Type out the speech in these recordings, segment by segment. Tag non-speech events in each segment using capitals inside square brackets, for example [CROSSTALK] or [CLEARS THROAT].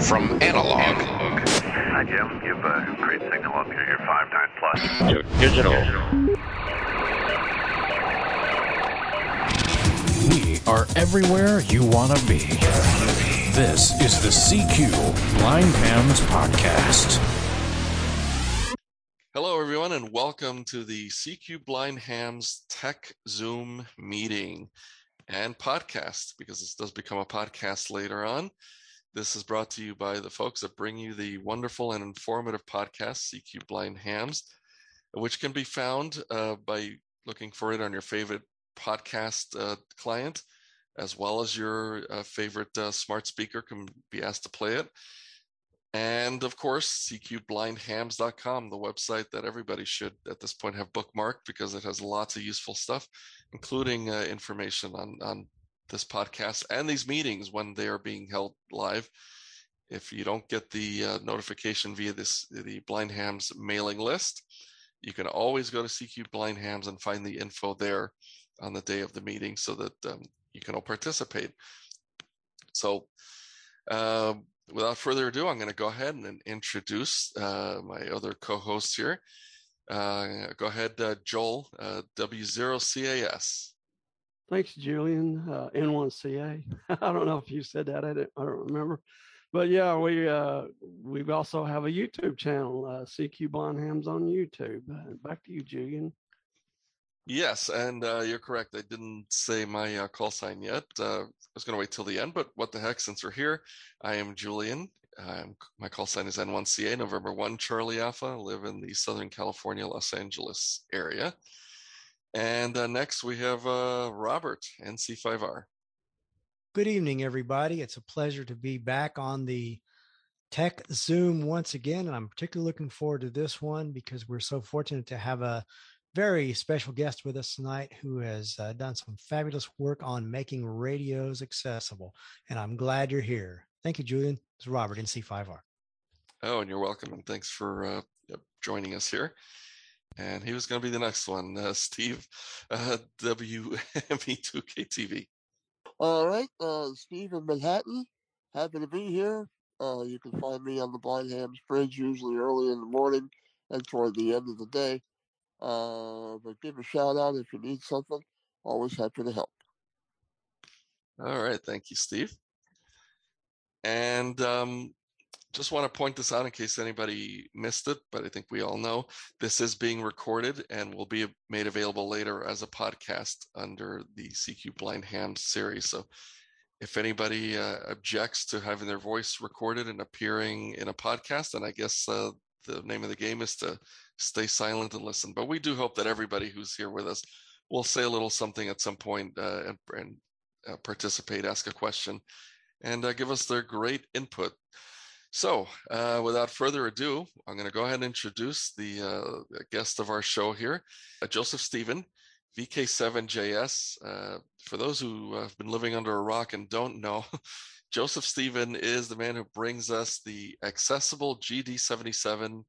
from analog. Hi, Jim. You've uh, a great signal up here. You're five nine plus. You're digital. We are everywhere you want to be. This is the CQ Blind Hams Podcast. Hello, everyone, and welcome to the CQ Blind Hams Tech Zoom meeting and podcast, because this does become a podcast later on. This is brought to you by the folks that bring you the wonderful and informative podcast, CQ Blind Hams, which can be found uh, by looking for it on your favorite podcast uh, client, as well as your uh, favorite uh, smart speaker can be asked to play it. And of course, cqblindhams.com, the website that everybody should at this point have bookmarked because it has lots of useful stuff, including uh, information on, on this podcast and these meetings when they are being held live. If you don't get the uh, notification via this the Blind Hams mailing list, you can always go to CQ Blind Hams and find the info there on the day of the meeting so that um, you can all participate. So, uh, without further ado, I'm going to go ahead and introduce uh, my other co-hosts here. Uh, go ahead, uh, Joel, uh, W0CAS. Thanks, Julian. Uh, N1CA. [LAUGHS] I don't know if you said that. I, didn't, I don't remember. But yeah, we uh, we also have a YouTube channel, uh, CQ Blind Hams on YouTube. Uh, back to you, Julian. Yes, and uh, you're correct. I didn't say my uh, call sign yet. Uh, I was going to wait till the end, but what the heck? Since we're here, I am Julian. Um, my call sign is N1CA, November 1 Charlie Alpha. I live in the Southern California, Los Angeles area. And uh, next we have uh, Robert, NC5R. Good evening, everybody. It's a pleasure to be back on the Tech Zoom once again. And I'm particularly looking forward to this one because we're so fortunate to have a very special guest with us tonight who has uh, done some fabulous work on making radios accessible. And I'm glad you're here. Thank you, Julian. It's Robert, NC5R. Oh, and you're welcome. And thanks for uh, joining us here and he was going to be the next one, uh, Steve, uh, [LAUGHS] WME2KTV. All right, uh, Steve in Manhattan. Happy to be here. Uh, you can find me on the Blind Hams Bridge, usually early in the morning and toward the end of the day. Uh, but give a shout out if you need something. Always happy to help. All right, thank you, Steve. And um, just want to point this out in case anybody missed it, but I think we all know this is being recorded and will be made available later as a podcast under the CQ Blind Hams series. So if anybody uh, objects to having their voice recorded and appearing in a podcast, then I guess uh, the name of the game is to stay silent and listen. But we do hope that everybody who's here with us will say a little something at some point, uh, and, and uh, participate, ask a question, and uh, give us their great input. So, uh, without further ado, I'm going to go ahead and introduce the uh, guest of our show here, uh, Joseph Stephen, VK7JS. Uh, for those who have been living under a rock and don't know, [LAUGHS] Joseph Stephen is the man who brings us the accessible GD77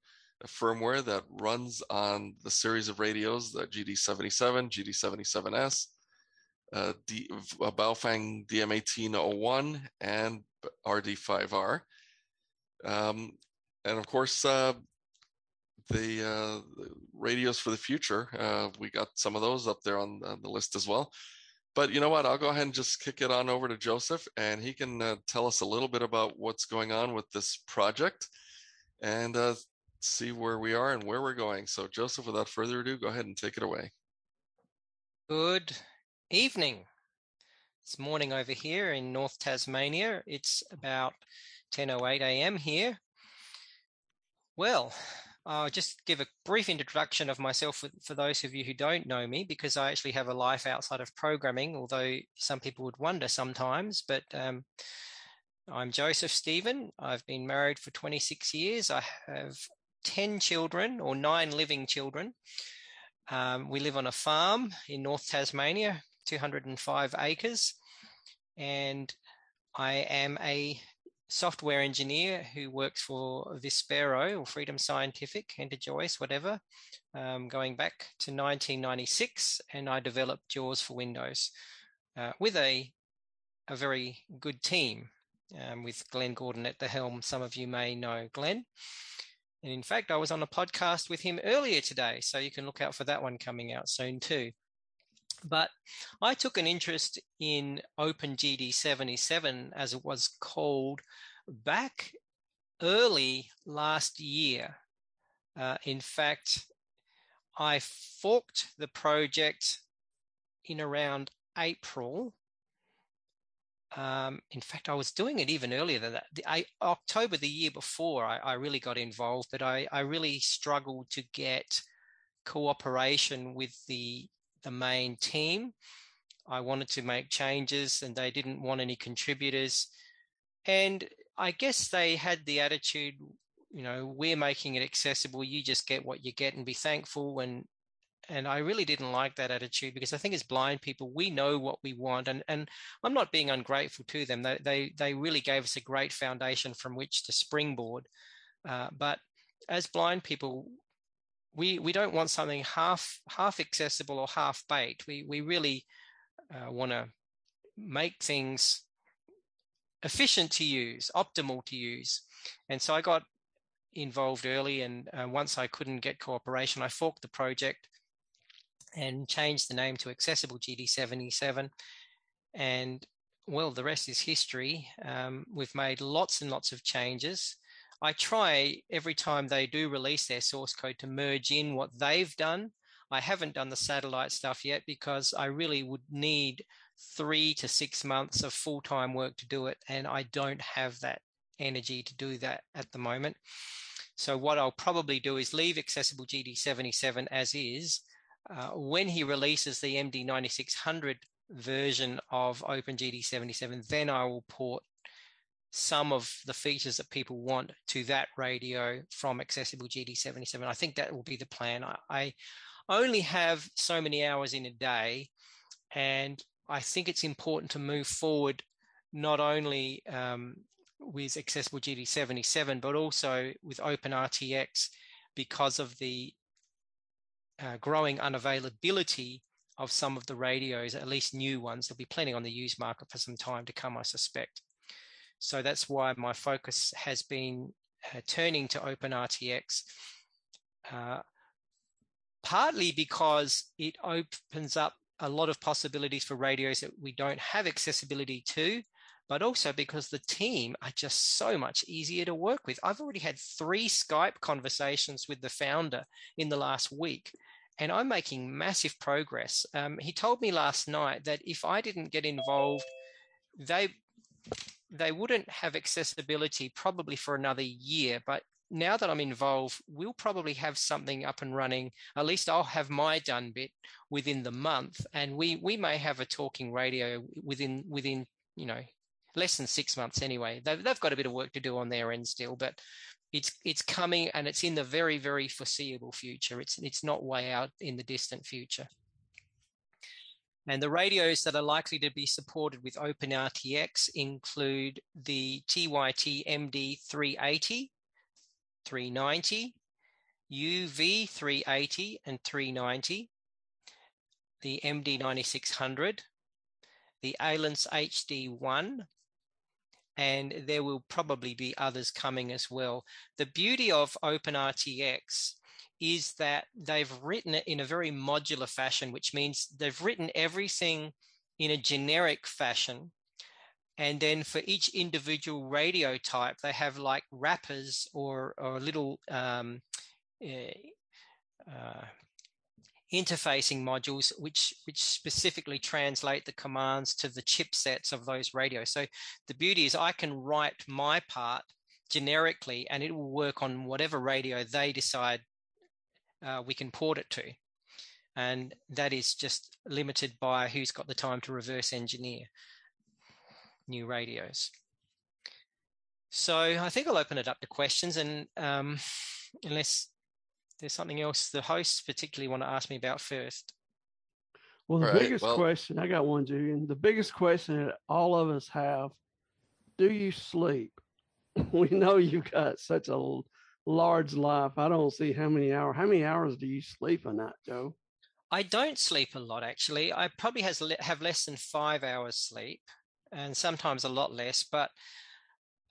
firmware that runs on the series of radios, the GD77, GD77S, uh, D, Baofeng DM1801, and RD5R. Um, and of course, uh, the, uh, radios for the future. Uh, we got some of those up there on, on, the list as well. But you know what? I'll go ahead and just kick it on over to Joseph, and he can uh, tell us a little bit about what's going on with this project and uh, see where we are and where we're going. So, Joseph, without further ado, go ahead and take it away. Good evening. It's morning over here in North Tasmania. It's about 10:08 a.m. here. Well, I'll just give a brief introduction of myself for, for, those of you who don't know me, because I actually have a life outside of programming, although some people would wonder sometimes. But um, I'm Joseph Stephen. I've been married for 26 years. I have 10 children or nine living children. Um, we live on a farm in North Tasmania, 205 acres. And I am a software engineer who works for Vispero or Freedom Scientific, Joyce, whatever, um, going back to 1996, and I developed JAWS for Windows uh, with a a very good team. um, with Glenn Gordon at the helm. Some of you may know Glenn. And in fact, I was on a podcast with him earlier today, so you can look out for that one coming out soon too. But I took an interest in OpenGD77, as it was called, back early last year. Uh, in fact, I forked the project in around April. Um, in fact, I was doing it even earlier than that. The, I, October the year before, I, I really got involved, but I, I really struggled to get cooperation with the the main team. I wanted to make changes, and they didn't want any contributors. And I guess they had the attitude, you know, we're making it accessible. You just get what you get and be thankful. And and I really didn't like that attitude because I think as blind people, we know what we want. And and I'm not being ungrateful to them. They they they really gave us a great foundation from which to springboard. Uh, but as blind people, we we don't want something half half accessible or half baked. We we really uh, want to make things efficient to use, optimal to use. And so I got involved early, and uh, once I couldn't get cooperation, I forked the project and changed the name to Accessible GD77. And well, the rest is history. Um, we've made lots and lots of changes. I try every time they do release their source code to merge in what they've done. I haven't done the satellite stuff yet because I really would need three to six months of full time work to do it. And I don't have that energy to do that at the moment. So, what I'll probably do is leave Accessible GD77 as is. Uh, when he releases the MD9600 version of OpenGD77, then I will port some of the features that people want to that radio from accessible GD77. I think that will be the plan. I, I only have so many hours in a day, and I think it's important to move forward not only um, with accessible GD77, but also with OpenRTX because of the uh, growing unavailability of some of the radios, at least new ones. There'll be plenty on the used market for some time to come, I suspect. So that's why my focus has been uh, turning to OpenRTX, uh, partly because it opens up a lot of possibilities for radios that we don't have accessibility to, but also because the team are just so much easier to work with. I've already had three Skype conversations with the founder in the last week, and I'm making massive progress. Um, he told me last night that if I didn't get involved, they they wouldn't have accessibility probably for another year, but now that I'm involved, we'll probably have something up and running. At least I'll have my done bit within the month, and we we may have a talking radio within within you know less than six months anyway. They've they've got a bit of work to do on their end still, but it's it's coming and it's in the very very foreseeable future. It's it's not way out in the distant future. And the radios that are likely to be supported with OpenRTX include the TYT MD380, 390, UV380 and 390, the MD9600, the Ailunce HD1, and there will probably be others coming as well. The beauty of OpenRTX is that they've written it in a very modular fashion, which means they've written everything in a generic fashion. And then for each individual radio type, they have like wrappers or, or little um, eh, uh, interfacing modules which which specifically translate the commands to the chipsets of those radios. So the beauty is I can write my part generically and it will work on whatever radio they decide uh, we can port it to. And that is just limited by who's got the time to reverse engineer new radios. So I think I'll open it up to questions, and um, unless there's something else the hosts particularly want to ask me about first. Well, the Right, biggest well- question, I got one, Julian. The biggest question that all of us have do you sleep? [LAUGHS] We know you've got such a l- large life. I don't see how many hours. How many hours do you sleep a night, Joe? I don't sleep a lot actually. I probably has have less than five hours sleep, and sometimes a lot less. But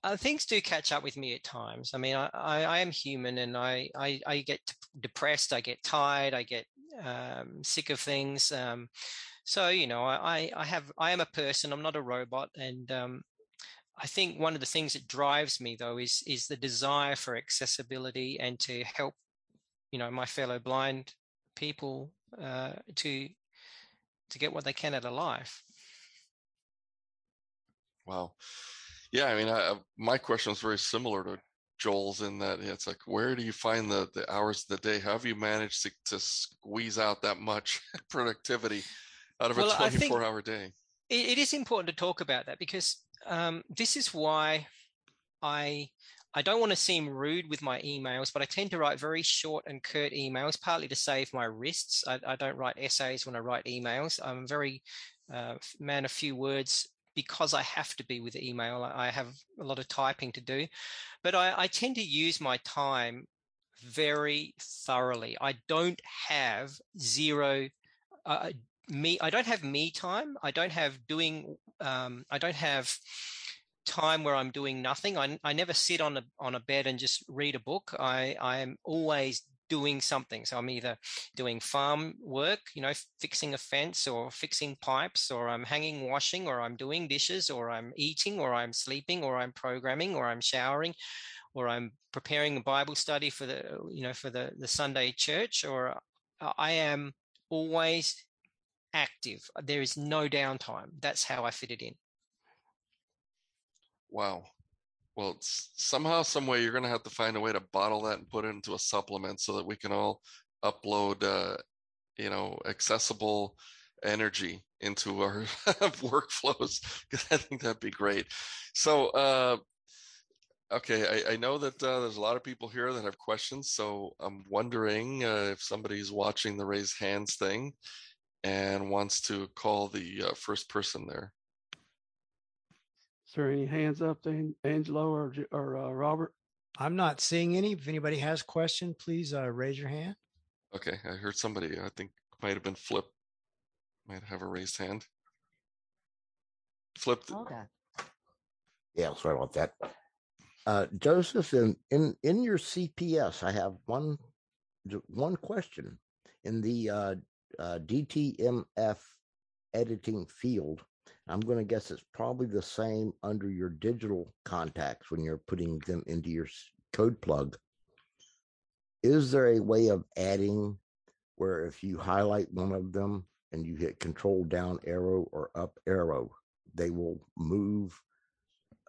uh, things do catch up with me at times. I mean, I, I, I am human, and I, I, I get depressed, I get tired, I get um, sick of things. Um, so you know, I, I have I am a person. I'm not a robot, and um, I think one of the things that drives me though is is the desire for accessibility and to help, you know, my fellow blind people uh, to to get what they can out of life. Wow. Yeah, I mean, I, my question is very similar to Joel's in that it's like, where do you find the, the hours of the day? How have you managed to, to squeeze out that much [LAUGHS] productivity out of well, a 24 hour day? It is important to talk about that because um, this is why I I don't want to seem rude with my emails, but I tend to write very short and curt emails, partly to save my wrists. I, I don't write essays when I write emails. I'm very uh, man of few words because I have to be with email. I have a lot of typing to do, but I, I tend to use my time very thoroughly. I don't have zero uh, me. I don't have me time. I don't have doing. Um, I don't have time where I'm doing nothing. I, I never sit on a on a bed and just read a book. I I am always doing something. So I'm either doing farm work, you know, fixing a fence or fixing pipes, or I'm hanging washing, or I'm doing dishes, or I'm eating, or I'm sleeping, or I'm programming, or I'm showering, or I'm preparing a Bible study for the you know for the the Sunday church, or I am always active. There is no downtime. That's how I fit it in. Wow. Well, somehow, some way, you're going to have to find a way to bottle that and put it into a supplement so that we can all upload, uh, you know, accessible energy into our [LAUGHS] workflows. Because I think that'd be great. So, uh, okay, I, I know that uh, there's a lot of people here that have questions. So I'm wondering uh, if somebody's watching the raise hands thing and wants to call the uh, first person there. Is there any hands up to Angelo or, or uh, Robert? I'm not seeing any. If anybody has a question, please uh, raise your hand. Okay, I heard somebody. I think might have been Flip. Might have a raised hand. Flip. Okay. Yeah, sorry about that. Uh, Joseph, in, in in your CPS, I have one one question. In the uh, uh, DTMF editing field, I'm going to guess it's probably the same under your digital contacts when you're putting them into your code plug. Is there a way of adding where if you highlight one of them and you hit control down arrow or up arrow, they will move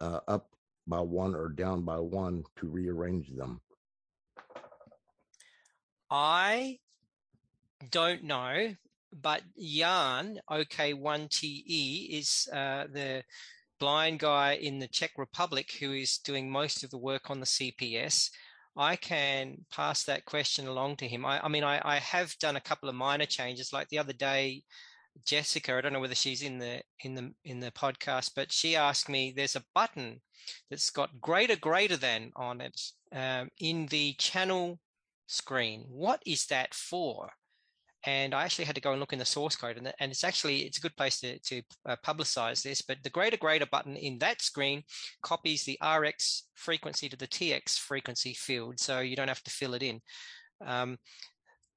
uh, up by one or down by one to rearrange them? I don't know but Jan OK1TE is uh, the blind guy in the Czech Republic who is doing most of the work on the CPS. I can pass that question along to him. I, I mean, I, I, have done a couple of minor changes. Like the other day, Jessica, I don't know whether she's in the in the in the podcast, but she asked me. There's a button that's got greater greater than on it um, in the channel screen. What is that for? And I actually had to go and look in the source code, and, and it's actually it's a good place to to uh, publicize this. But the greater greater button in that screen copies the RX frequency to the TX frequency field, so you don't have to fill it in. Um,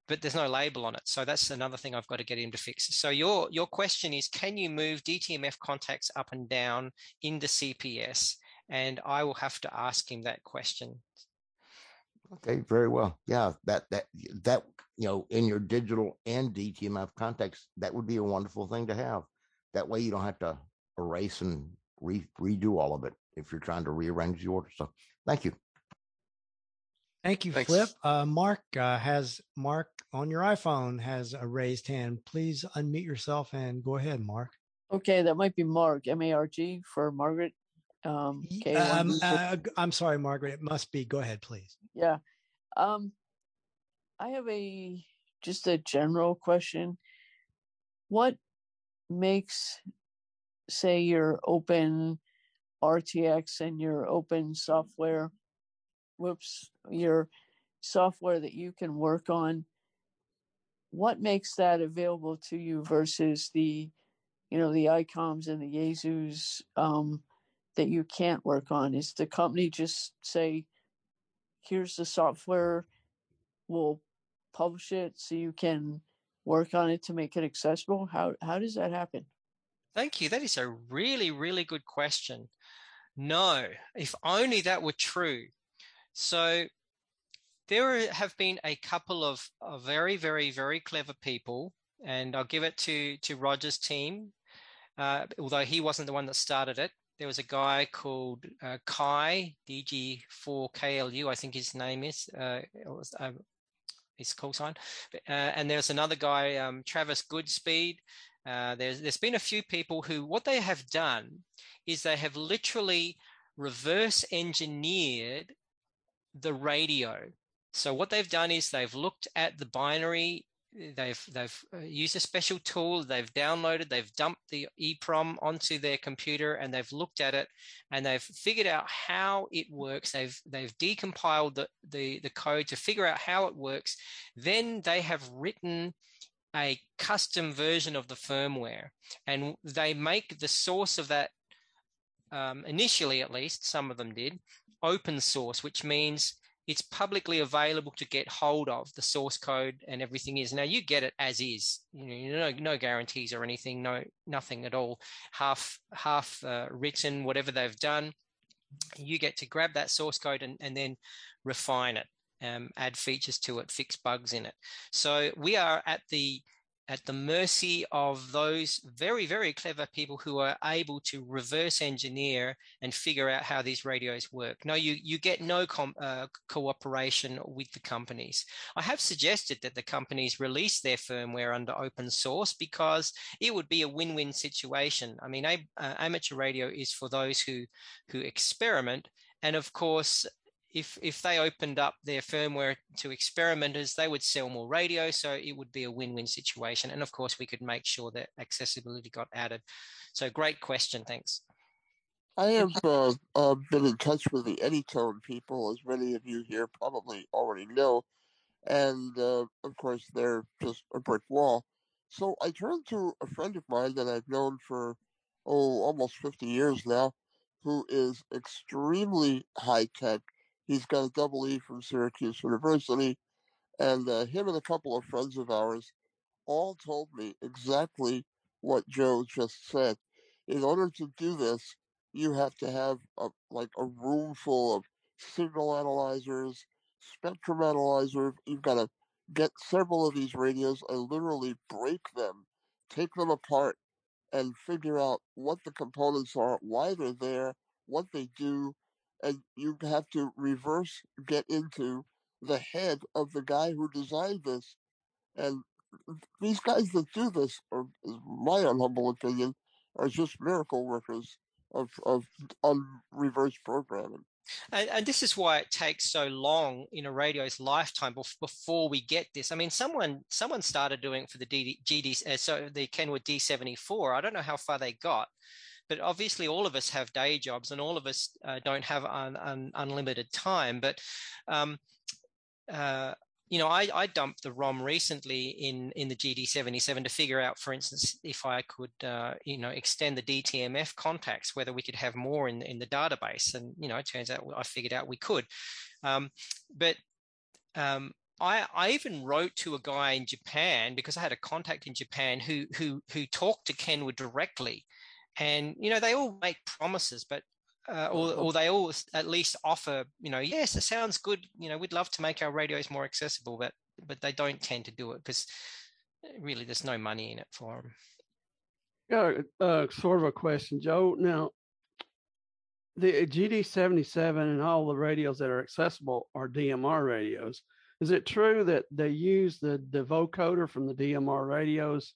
but there's no label on it, so that's another thing I've got to get him to fix. So your your question is, can you move DTMF contacts up and down in the CPS? And I will have to ask him that question. Okay, very well. Yeah, that that that you know, in your digital and DTMF context, that would be a wonderful thing to have. That way, you don't have to erase and re- redo all of it if you're trying to rearrange the order. So, thank you. Thank you, Thanks. Flip. Uh, Mark uh, has Mark on your iPhone has a raised hand. Please unmute yourself and go ahead, Mark. Okay, that might be Mark M A R G for Margaret. Um, um uh, I'm sorry, Margaret. It must be. Go ahead, please. Yeah. Um, I have a just a general question. What makes, say, your open RTX and your open software, whoops, your software that you can work on, what makes that available to you versus the, you know, the ICOMs and the Yaesus um, that you can't work on? Is the company just say, here's the software, we'll publish it so you can work on it to make it accessible? How how does that happen? Thank you. That is a really, really good question. No, if only that were true. So there have been a couple of, of very, very, very clever people, and I'll give it to to Roger's team, uh, although he wasn't the one that started it. There was a guy called uh, Kai DG4KLU, I think his name is. Uh, was, uh, his call sign. Uh, and there's another guy, um, Travis Goodspeed. Uh, there's there's been a few people who what they have done is they have literally reverse engineered the radio. So what they've done is they've looked at the binary they've they've uh, used a special tool they've downloaded they've dumped the EEPROM onto their computer and they've looked at it and they've figured out how it works. They've they've decompiled the the, the code to figure out how it works. Then they have written a custom version of the firmware and they make the source of that um, initially at least some of them did open source which means it's publicly available to get hold of the source code and everything is. Now you get it as is. You know no, no guarantees or anything no nothing at all. Half half uh, written whatever they've done you get to grab that source code and, and then refine it um, add features to it fix bugs in it. So we are at the at the mercy of those very, very clever people who are able to reverse engineer and figure out how these radios work. No, you, you get no com, uh, cooperation with the companies. I have suggested that the companies release their firmware under open source because it would be a win-win situation. I mean, a, uh, amateur radio is for those who, who experiment and of course, if if they opened up their firmware to experimenters, they would sell more radio, so it would be a win-win situation. And of course, we could make sure that accessibility got added. So, great question. Thanks. I have uh, uh, been in touch with the Anytone people, as many of you here probably already know, and uh, of course they're just a brick wall. So I turned to a friend of mine that I've known for oh almost 50 years now, who is extremely high tech He's got a double E from Syracuse University. And uh, him and a couple of friends of ours all told me exactly what Joe just said. In order to do this, you have to have a, like a room full of signal analyzers, spectrum analyzers. You've got to get several of these radios and literally break them, take them apart, and figure out what the components are, why they're there, what they do, and you have to reverse get into the head of the guy who designed this. And these guys that do this, are, is my humble opinion, are just miracle workers of of on reverse programming. And, and, this is why it takes so long in a radio's lifetime before we get this. I mean, someone someone started doing it for the DD, GD, uh, so the Kenwood D74. I don't know how far they got, but obviously all of us have day jobs and all of us uh, don't have un, un, unlimited time but um, uh, you know, I, I, dumped the ROM recently in, in the GD77 to figure out, for instance, if I could, uh, you know, extend the DTMF contacts, whether we could have more in, in the database. And, you know, it turns out I figured out we could. Um, but um, I, I even wrote to a guy in Japan because I had a contact in Japan who, who, who talked to Kenwood directly and you know they all make promises but uh, or, or they all at least offer you know yes it sounds good you know we'd love to make our radios more accessible but but they don't tend to do it because really there's no money in it for them yeah uh, sort of a question joe. Now the gd77 and all the radios that are accessible are dmr radios. Is it true that they use the, the vocoder from the dmr radios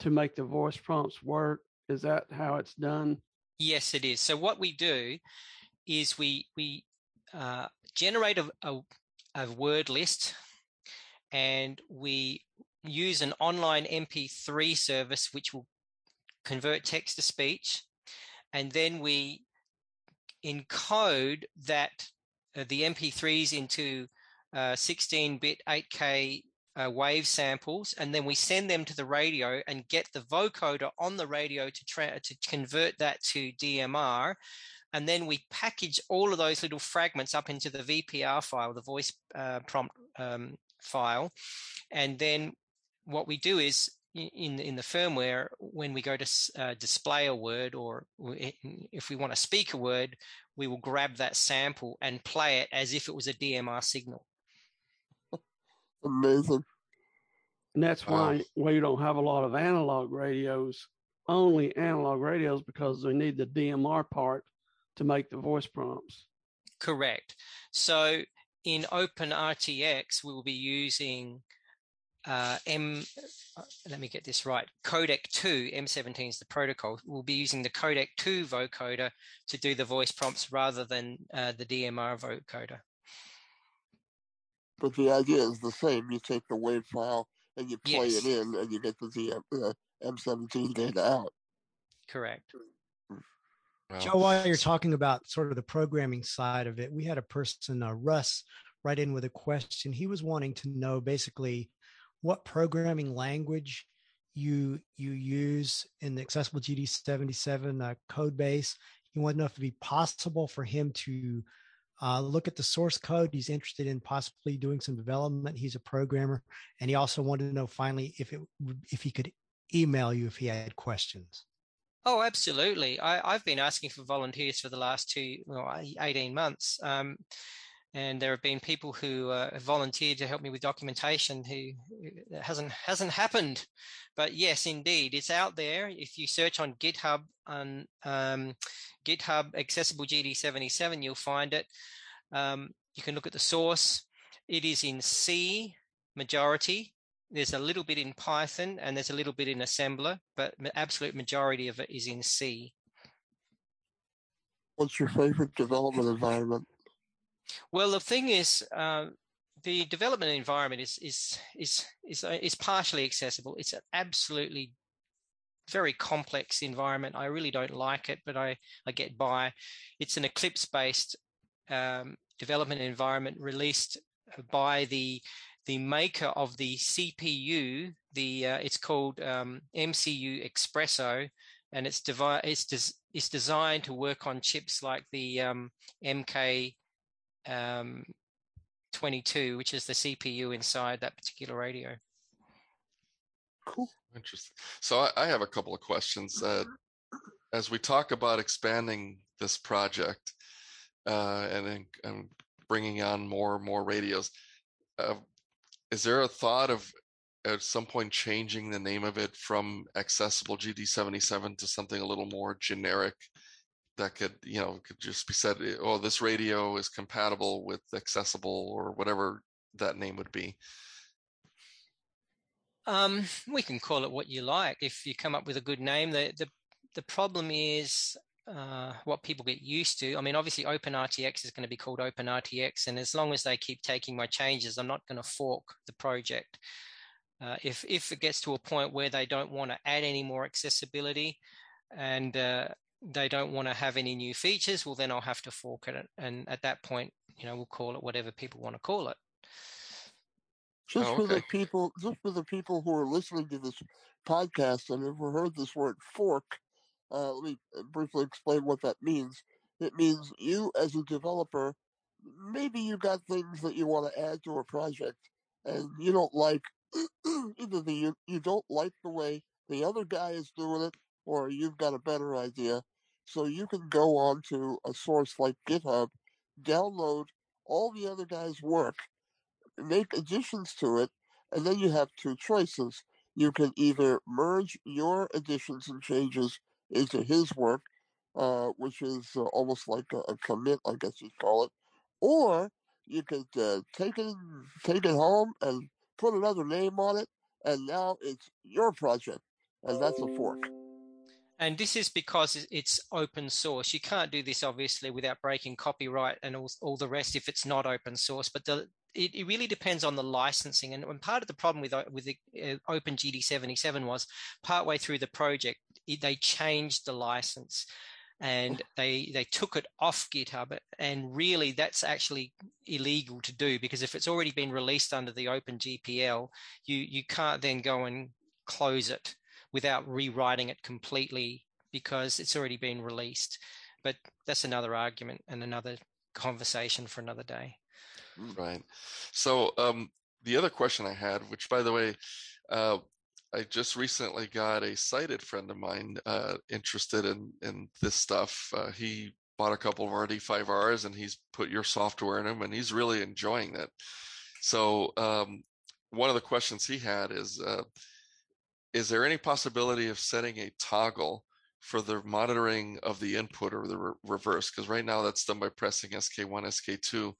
to make the voice prompts work is that how it's done? Yes, it is. So what we do is we we uh, generate a, a, a word list, and we use an online MP3 service which will convert text to speech, and then we encode that uh, the MP3s into 16-bit uh, 8K uh, wave samples, and then we send them to the radio and get the vocoder on the radio to tra- to convert that to DMR. and then we package all of those little fragments up into the VPR file, the voice uh, prompt um, file, and then what we do is in in the firmware when we go to uh, display a word or if we want to speak a word we will grab that sample and play it as if it was a DMR signal amazing and that's why wow. we don't have a lot of analog radios only analog radios because they need the DMR part to make the voice prompts correct so in OpenRTX we will be using uh, M, uh, let me get this right, codec 2, M17 is the protocol, we'll be using the codec 2 vocoder to do the voice prompts rather than uh, the DMR vocoder. But the idea is the same. You take the wave file and you play yes. it in and you get the DM, uh, M17 data out. Correct. Wow. Joe, while you're talking about sort of the programming side of it, we had a person, uh, Russ, write in with a question. He was wanting to know basically what programming language you you use in the accessible GD77 uh, code base. He wanted to know if it'd be possible for him to uh, look at the source code. He's interested in possibly doing some development. He's a programmer, and he also wanted to know finally if it if he could email you if he had questions. Oh, absolutely. I, have been asking for volunteers for the last two, well, 18 months. Um, and there have been people who uh, have volunteered to help me with documentation who hasn't hasn't happened. But yes indeed it's out there. If you search on github on um, github accessible gd77 you'll find it. Um, you can look at the source. It is in c majority. There's a little bit in python and there's a little bit in assembler but absolute majority of it is in c. What's your favorite development environment well, the thing is, uh, the development environment is is is is uh, is partially accessible. It's an absolutely very complex environment. I really don't like it, but I I get by. It's an Eclipse based um, development environment released by the the maker of the CPU. The uh, it's called um, MCUXpresso, and it's devi- it's des- it's designed to work on chips like the um, MK um, 22, which is the CPU inside that particular radio. Cool. Interesting. So I, I have a couple of questions. Uh, as we talk about expanding this project uh, and, and bringing on more and more radios, uh, is there a thought of at some point changing the name of it from accessible GD77 to something a little more generic that could you know could just be said eh, oh this radio is compatible with accessible or whatever that name would be um, we can call it what you like if you come up with a good name the the, the problem is uh, what people get used to. I mean, obviously, OpenRTX is going to be called OpenRTX, and as long as they keep taking my changes, I'm not going to fork the project. Uh, if if it gets to a point where they don't want to add any more accessibility, and uh, they don't want to have any new features, well, then I'll have to fork it. And at that point, you know, we'll call it whatever people want to call it. Just oh, okay. for the people, just for the people who are listening to this podcast and have heard this word fork, uh, let me briefly explain what that means. It means you, as a developer, maybe you got things that you want to add to a project, and you don't like [CLEARS THROAT] either the you, you don't like the way the other guy is doing it, or you've got a better idea. So you can go on to a source like GitHub, download all the other guys' work, make additions to it, and then you have two choices. You can either merge your additions and changes into his work, uh, which is uh, almost like a, a, commit, I guess you'd call it, or you could uh, take it take it home and put another name on it, and now it's your project, and that's a fork. And this is because it's open source. You can't do this obviously without breaking copyright and all, all the rest if it's not open source. But the, it, it, really depends on the licensing. And, and part of the problem with uh, with the uh, Open GD77 was partway through the project, it, they changed the license and they they took it off GitHub. And really, that's actually illegal to do because if it's already been released under the Open GPL, you you can't then go and close it without rewriting it completely because it's already been released. but that's another argument and another conversation for another day. Right. So um, the other question I had, which by the way, uh, I just recently got a sighted friend of mine uh, interested in in this stuff. Uh, he bought a couple of RD5Rs and he's put your software in them, and he's really enjoying it. So um, one of the questions he had is, uh, is there any possibility of setting a toggle for the monitoring of the input or the re- reverse? Because right now that's done by pressing SK1, SK2,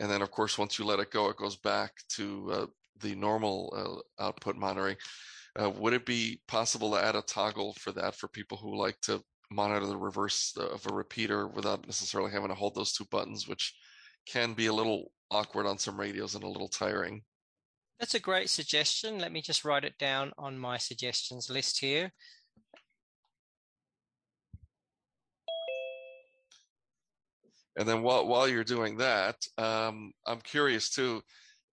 and then of course once you let it go, it goes back to uh, the normal uh, output monitoring. Uh, would it be possible to add a toggle for that for people who like to monitor the reverse of a repeater without necessarily having to hold those two buttons, which can be a little awkward on some radios and a little tiring? That's a great suggestion. Let me just write it down on my suggestions list here. And then while while you're doing that, um, I'm curious too.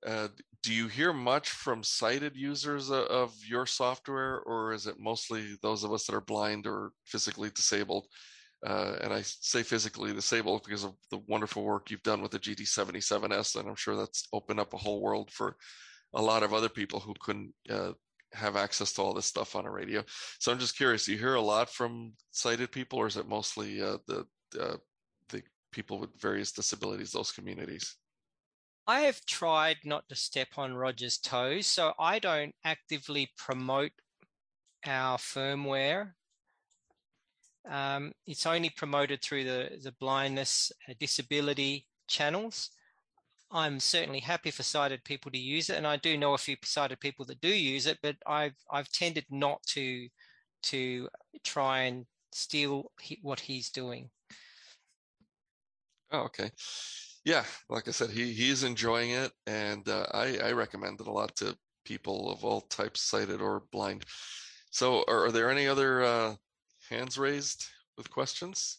Uh, do you hear much from sighted users of your software, or is it mostly those of us that are blind or physically disabled? Uh, and I say physically disabled because of the wonderful work you've done with the GD77S, and I'm sure that's opened up a whole world for a lot of other people who couldn't uh, have access to all this stuff on a radio. So I'm just curious, you hear a lot from sighted people, or is it mostly uh, the uh, the people with various disabilities, those communities? I have tried not to step on Roger's toes, so I don't actively promote our firmware. Um, it's only promoted through the, the blindness uh, disability channels. I'm certainly happy for sighted people to use it, and I do know a few sighted people that do use it, but I've I've tended not to to try and steal what he's doing. Oh, okay yeah, like I said, he he's enjoying it, and uh, I I recommend it a lot to people of all types, sighted or blind. So, are, are there any other uh, hands raised with questions?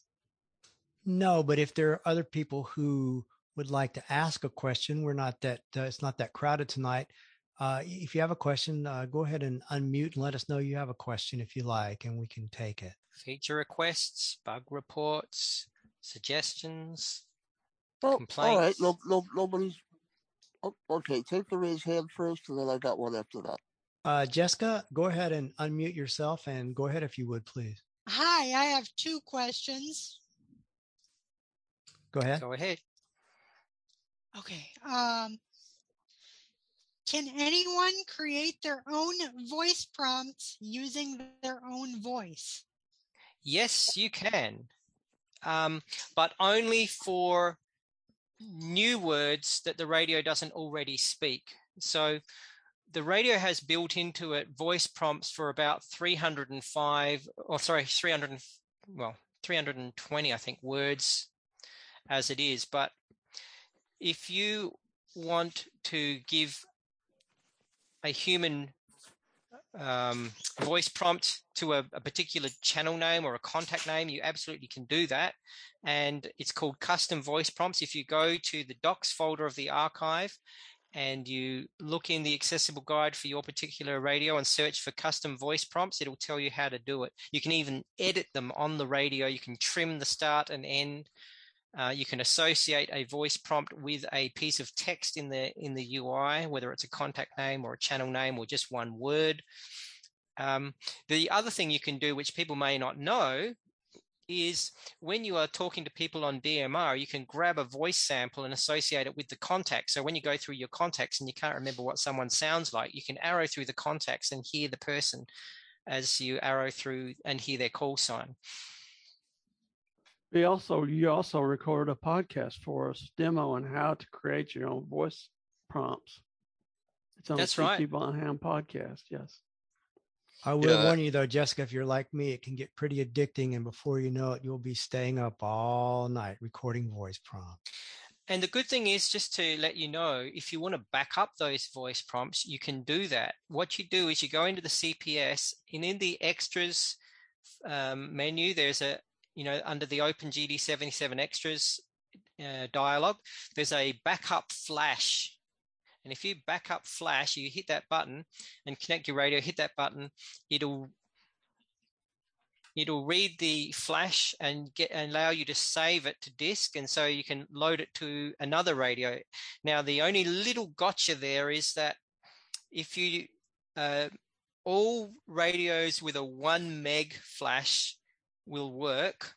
No, but if there are other people who would like to ask a question, we're not that uh, it's not that crowded tonight. Uh, if you have a question, uh, go ahead and unmute and let us know you have a question if you like, and we can take it. Feature requests, bug reports, suggestions. Oh, all right. No, no, nobody's. Oh, okay, take the raise hand first, and then I got one after that. Uh, Jessica, go ahead and unmute yourself, and go ahead if you would, please. Hi, I have two questions. Go ahead. Go ahead. Okay. Um, can anyone create their own voice prompts using their own voice? Yes, you can, um, but only for new words that the radio doesn't already speak. So the radio has built into it voice prompts for about 305 or sorry 300 well 320 i think words as it is but if you want to give a human um, voice prompt to a, a, particular channel name or a contact name, you absolutely can do that. And it's called custom voice prompts. If you go to the docs folder of the archive and you look in the accessible guide for your particular radio and search for custom voice prompts, it'll tell you how to do it. You can even edit them on the radio. You can trim the start and end. Uh, you can associate a voice prompt with a piece of text in the in the UI, whether it's a contact name or a channel name or just one word. Um, the other thing you can do, which people may not know, is when you are talking to people on DMR, you can grab a voice sample and associate it with the contact. So when you go through your contacts and you can't remember what someone sounds like, you can arrow through the contacts and hear the person as you arrow through and hear their call sign. We also you also recorded a podcast for us demo on how to create your own voice prompts. It's on That's the right. CQ Bonham podcast. Yes. I will Yeah. warn you though, Jessica, if you're like me, it can get pretty addicting, and before you know it, you'll be staying up all night recording voice prompts. And the good thing is, just to let you know, if you want to back up those voice prompts, you can do that. What you do is you go into the CPS, and in the extras um, menu, there's a, you know, under the Open GD77 extras uh, dialog, there's a backup flash. And if you backup flash, you hit that button and connect your radio, hit that button, it'll it'll read the flash and get and allow you to save it to disk, and so you can load it to another radio. Now, the only little gotcha there is that if you uh, all radios with a one meg flash will work,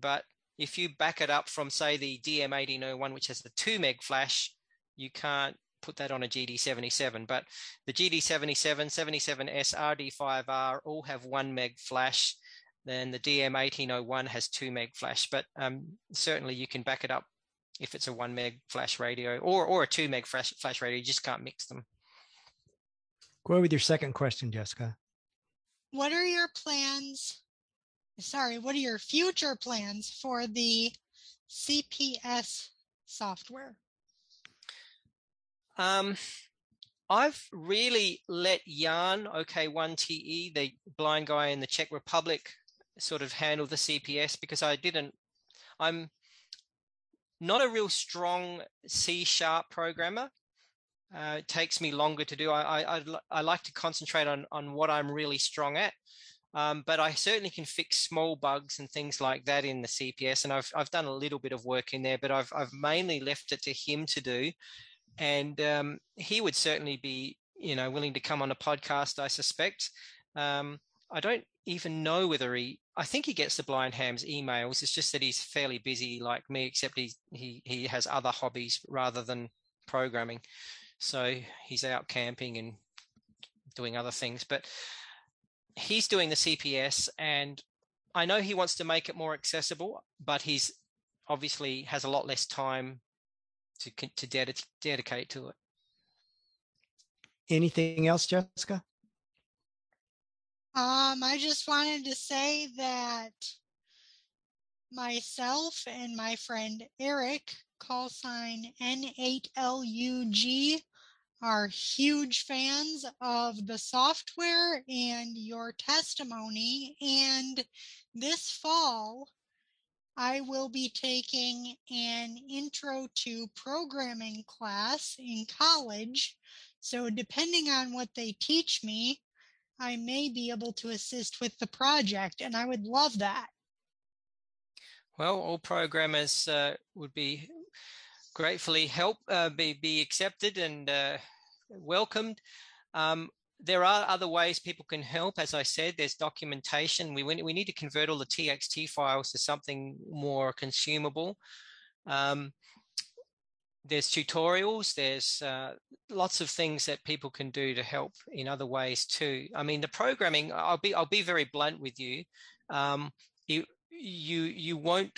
but if you back it up from say the DM1801, which has the two meg flash, you can't put that on a GD77. But the GD77, 77S, RD5R all have one meg flash. Then the DM1801 has two meg flash. But um, certainly you can back it up if it's a one meg flash radio or or a two meg flash flash radio. You just can't mix them. Go with your second question, Jessica. What are your plans? Sorry, what are your future plans for the CPS software? Um, I've really let Jan OK1TE, the blind guy in the Czech Republic, sort of handle the CPS because I didn't. I'm not a real strong C sharp programmer. Uh, it takes me longer to do. I, I, I, I like to concentrate on, on what I'm really strong at. Um, but I certainly can fix small bugs and things like that in the CPS. And I've, I've done a little bit of work in there, but I've, I've mainly left it to him to do. And um, he would certainly be you know willing to come on a podcast i suspect. Um, i don't even know whether he i think he gets the blind hams emails. It's just that he's fairly busy like me except he he, he has other hobbies rather than programming. So he's out camping and doing other things. But he's doing the cps and i know he wants to make it more accessible but he's obviously has a lot less time to to ded- dedicate to it. Anything else, Jessica? Um, I just wanted to say that myself and my friend Eric, call sign N8LUG, are huge fans of the software and your testimony. And this fall, I will be taking an intro to programming class in college. So, depending on what they teach me, I may be able to assist with the project, and I would love that. Well, all programmers uh, would be gratefully help uh, be be accepted and uh, welcomed. Um, there are other ways people can help. As I said, there's documentation. We, we need to convert all the TXT files to something more consumable. Um, there's tutorials. There's uh, lots of things that people can do to help in other ways too. I mean, the programming. I'll be I'll be very blunt with you. Um, you you you won't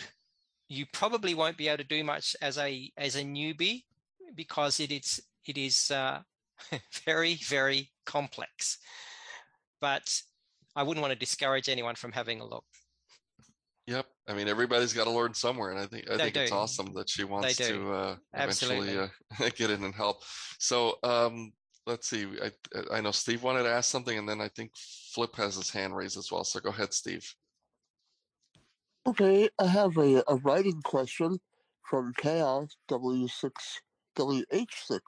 you probably won't be able to do much as a as a newbie because it, it is it is uh, [LAUGHS] very very complex. But I wouldn't want to discourage anyone from having a look. Yep. I mean, everybody's got to learn somewhere, and I think I They think it's awesome that she wants to uh, eventually uh, [LAUGHS] get in and help. So um, let's see. I I know Steve wanted to ask something, and then I think Flip has his hand raised as well. So go ahead, Steve. Okay, I have a, a writing question from Chaos W6 WH6.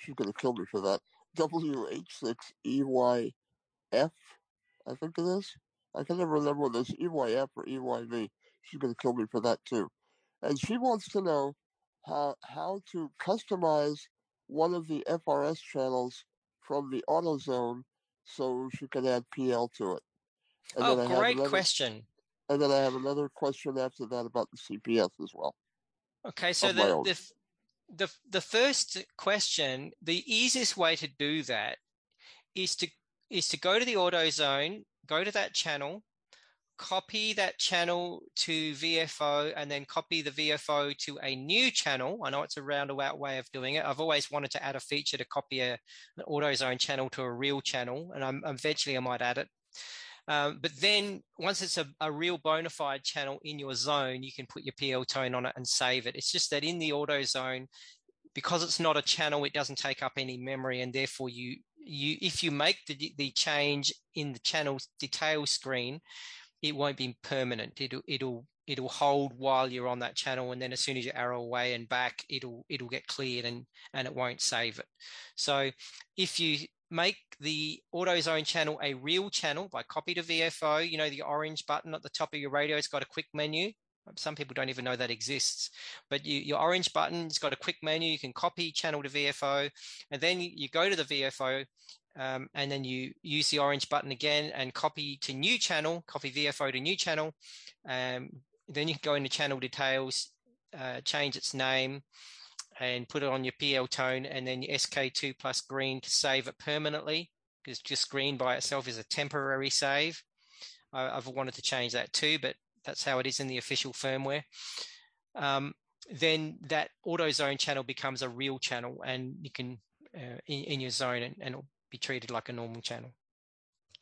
She's gonna kill me for that. WH6 EYF, I think it is. I can never remember whether it's EYF or EYV. She's gonna kill me for that too. And she wants to know how how to customize one of the FRS channels from the AutoZone so she can add PL to it. And Oh, then I have great another- question. And then I have another question after that about the CPS as well. Okay, so the, the f- the the first question, the easiest way to do that is to is to go to the AutoZone, go to that channel, copy that channel to VFO, and then copy the VFO to a new channel. I know it's a roundabout way of doing it. I've always wanted to add a feature to copy a, an AutoZone channel to a real channel, and I'm, eventually I might add it. Um, but then once it's a, a real bona fide channel in your zone, you can put your PL tone on it and save it. It's just that in the auto zone, because it's not a channel, it doesn't take up any memory, and therefore you you if you make the the change in the channel detail screen, it won't be permanent. It'll it'll it'll hold while you're on that channel, and then as soon as you arrow away and back, it'll it'll get cleared and and it won't save it. So if you make the AutoZone channel a real channel by copy to VFO. You know, the orange button at the top of your radio has got a quick menu. Some people don't even know that exists, but you, your orange button's got a quick menu. You can copy channel to VFO, and then you, you go to the VFO, um, and then you use the orange button again and copy to new channel, copy VFO to new channel. Um, then you can go into channel details, uh, change its name, and put it on your PL tone, and then your SK2 plus green to save it permanently. Because just green by itself is a temporary save. I, I've wanted to change that too, but that's how it is in the official firmware. Um, then that auto zone channel becomes a real channel, and you can uh, in, in, your zone, and, and it'll be treated like a normal channel.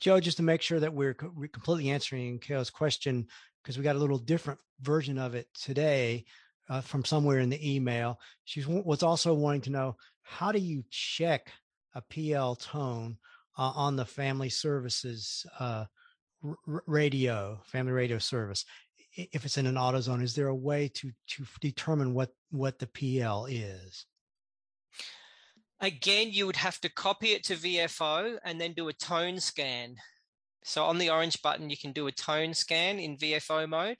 Joe, just to make sure that we're, we're completely answering Kale's question, because we got a little different version of it today uh, from somewhere in the email. She was also wanting to know how do you check a PL tone uh, on the family services uh, r- radio, family radio service. If it's in an auto zone, is there a way to to determine what what the PL is? Again, you would have to copy it to VFO and then do a tone scan. So on the orange button, you can do a tone scan in VFO mode.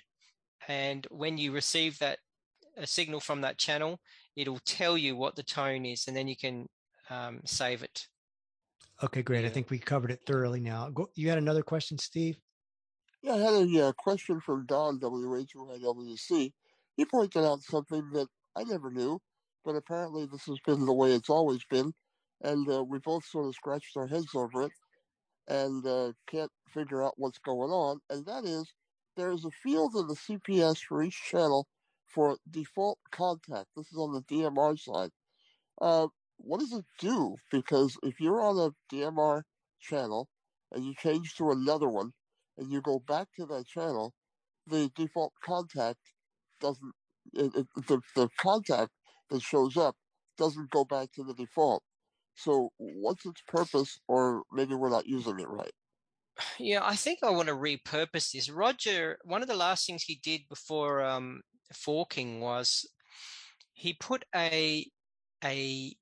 And when you receive that a signal from that channel, it'll tell you what the tone is, and then you can um, save it. Okay, great. Yeah. I think we covered it thoroughly now. Go, you had another question, Steve? Yeah, I had a uh, question from Don WHYWC. He pointed out something that I never knew, but apparently this has been the way it's always been, and uh, we both sort of scratched our heads over it and uh, can't figure out what's going on. And that is, there is a field in the CPS for each channel for default contact. This is on the DMR side. Uh, what does it do? Because if you're on a DMR channel and you change to another one and you go back to that channel, the default contact doesn't, it, it, the, the contact that shows up doesn't go back to the default. So what's its purpose, or maybe we're not using it right? Yeah, I think I want to repurpose this. Roger, one of the last things he did before um, forking was he put a a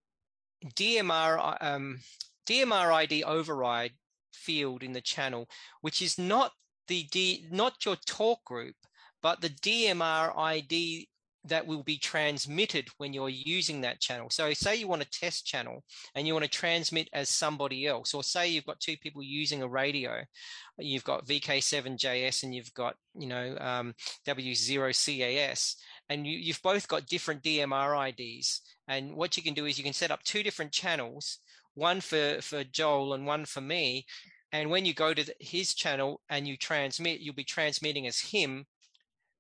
DMR um, DMR ID override field in the channel, which is not the D, not your talk group, but the DMR ID that will be transmitted when you're using that channel. So say you want a test channel and you want to transmit as somebody else, or say you've got two people using a radio, you've got VK7JS and you've got, you know, um, W0CAS, and you, you've both got different DMR IDs. And what you can do is you can set up two different channels, one for, for Joel and one for me. And when you go to the, his channel and you transmit, you'll be transmitting as him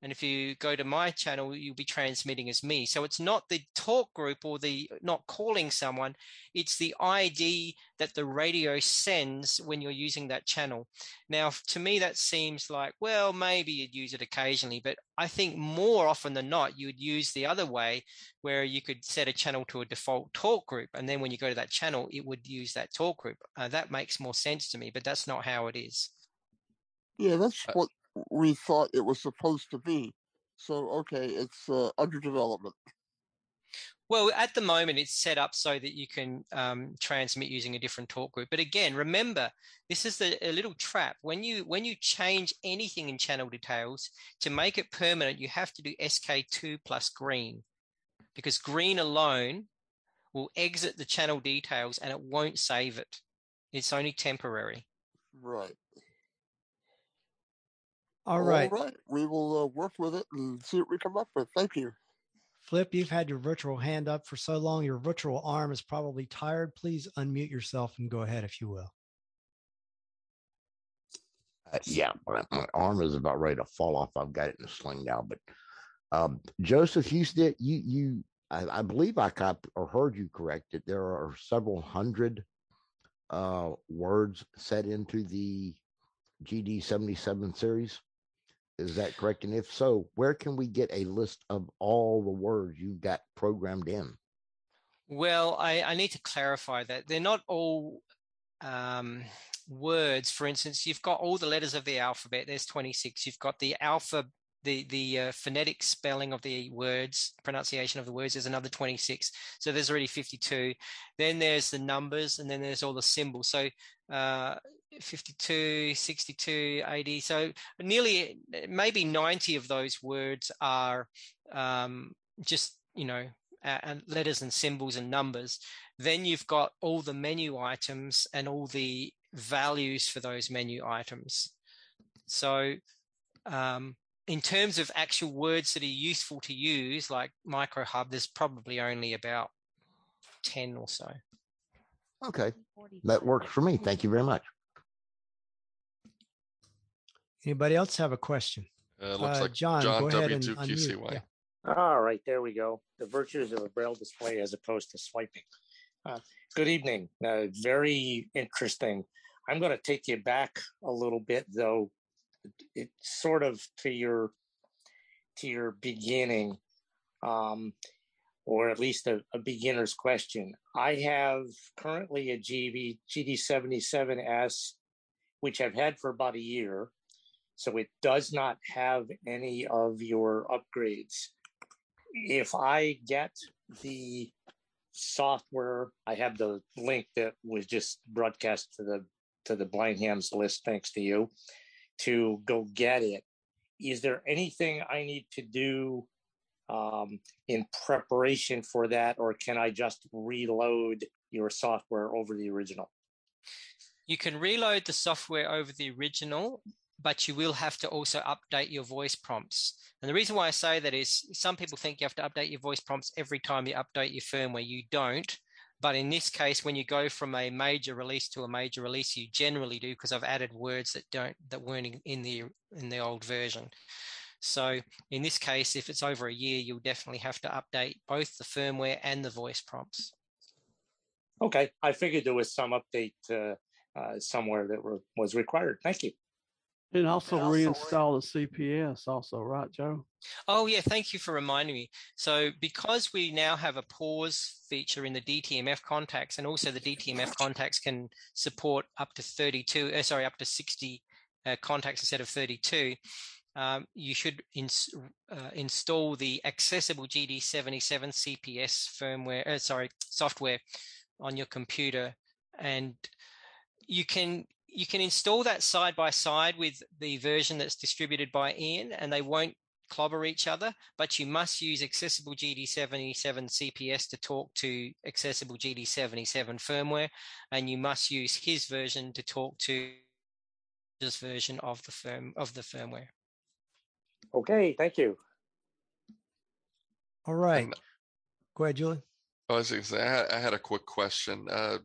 and if you go to my channel, you'll be transmitting as me. So it's not the talk group or the not calling someone, it's the ID that the radio sends when you're using that channel. Now, to me, that seems like, well, maybe you'd use it occasionally, but I think more often than not, you would use the other way where you could set a channel to a default talk group. And then when you go to that channel, it would use that talk group. Uh, that makes more sense to me, but that's not how it is. Yeah, that's uh what we thought it was supposed to be. So, okay, it's uh, under development. Well, at the moment, it's set up so that you can um, transmit using a different talk group. But again, remember, this is the, a little trap. When you when you change anything in channel details to make it permanent, you have to do SK2 plus green, because green alone will exit the channel details and it won't save it. It's only temporary. Right. All right. All right. We will uh, work with it and see what we come up with. Thank you. Flip, you've had your virtual hand up for so long, your virtual arm is probably tired. Please unmute yourself and go ahead if you will. Uh, yeah, my, my, arm is about ready to fall off. I've got it in a sling now. But um, Joseph, you said you you I, I believe I cop or heard you correct that there are several hundred uh, words set into the GD77 series. Is that correct? And if so, where can we get a list of all the words you've got programmed in? Well, I, I need to clarify that they're not all um, words. For instance, you've got all the letters of the alphabet. There's 26. You've got the alpha the the uh, phonetic spelling of the words, pronunciation of the words. There's another 26. So there's already 52. Then there's the numbers, and then there's all the symbols. So uh, 52, 62, 80. So nearly maybe 90 of those words are um, just you know uh, letters and symbols and numbers. Then you've got all the menu items and all the values for those menu items. So um, in terms of actual words that are useful to use, like microhub, there's probably only about 10 or so. Okay. That works for me. Thank you very much. Anybody else have a question? Uh, looks Uh, like John, John, go ahead and W2QCY. unmute. Yeah. All right, there we go. The virtues of a braille display as opposed to swiping. Uh, good evening. Uh, very interesting. I'm going to take you back a little bit, though. It's sort of to your to your beginning, um, or at least a, a beginner's question. I have currently a GV GD77S, which I've had for about a year, so it does not have any of your upgrades if I get the software, I have the link that was just broadcast to the to the blind hams list, thanks to you, to go get it. Is there anything I need to do um, in preparation for that, or can I just reload your software over the original? You can reload the software over the original, but you will have to also update your voice prompts. And the reason why I say that is some people think you have to update your voice prompts every time you update your firmware. You don't. But in this case, when you go from a major release to a major release, you generally do because I've added words that don't that weren't in, the in the old version. So in this case, if it's over a year, you'll definitely have to update both the firmware and the voice prompts. Okay, I figured there was some update uh, uh, somewhere that were, was required. Thank you. And also reinstall the CPS also, right, Joe? Oh, yeah. Thank you for reminding me. So, because we now have a pause feature in the DTMF contacts, and also the DTMF contacts can support up to 32, uh, sorry, up to 60 uh, contacts instead of 32, um, you should ins- uh, install the accessible GD77 CPS firmware, uh, sorry, software on your computer. And you can you can install that side by side with the version that's distributed by Ian, and they won't clobber each other, but you must use accessible GD77 CPS to talk to accessible GD77 firmware, and you must use his version to talk to this version of the firm of the firmware. Okay, thank you. All right. Go ahead, Julie. I was going to say, I had, I had a quick question. Uh,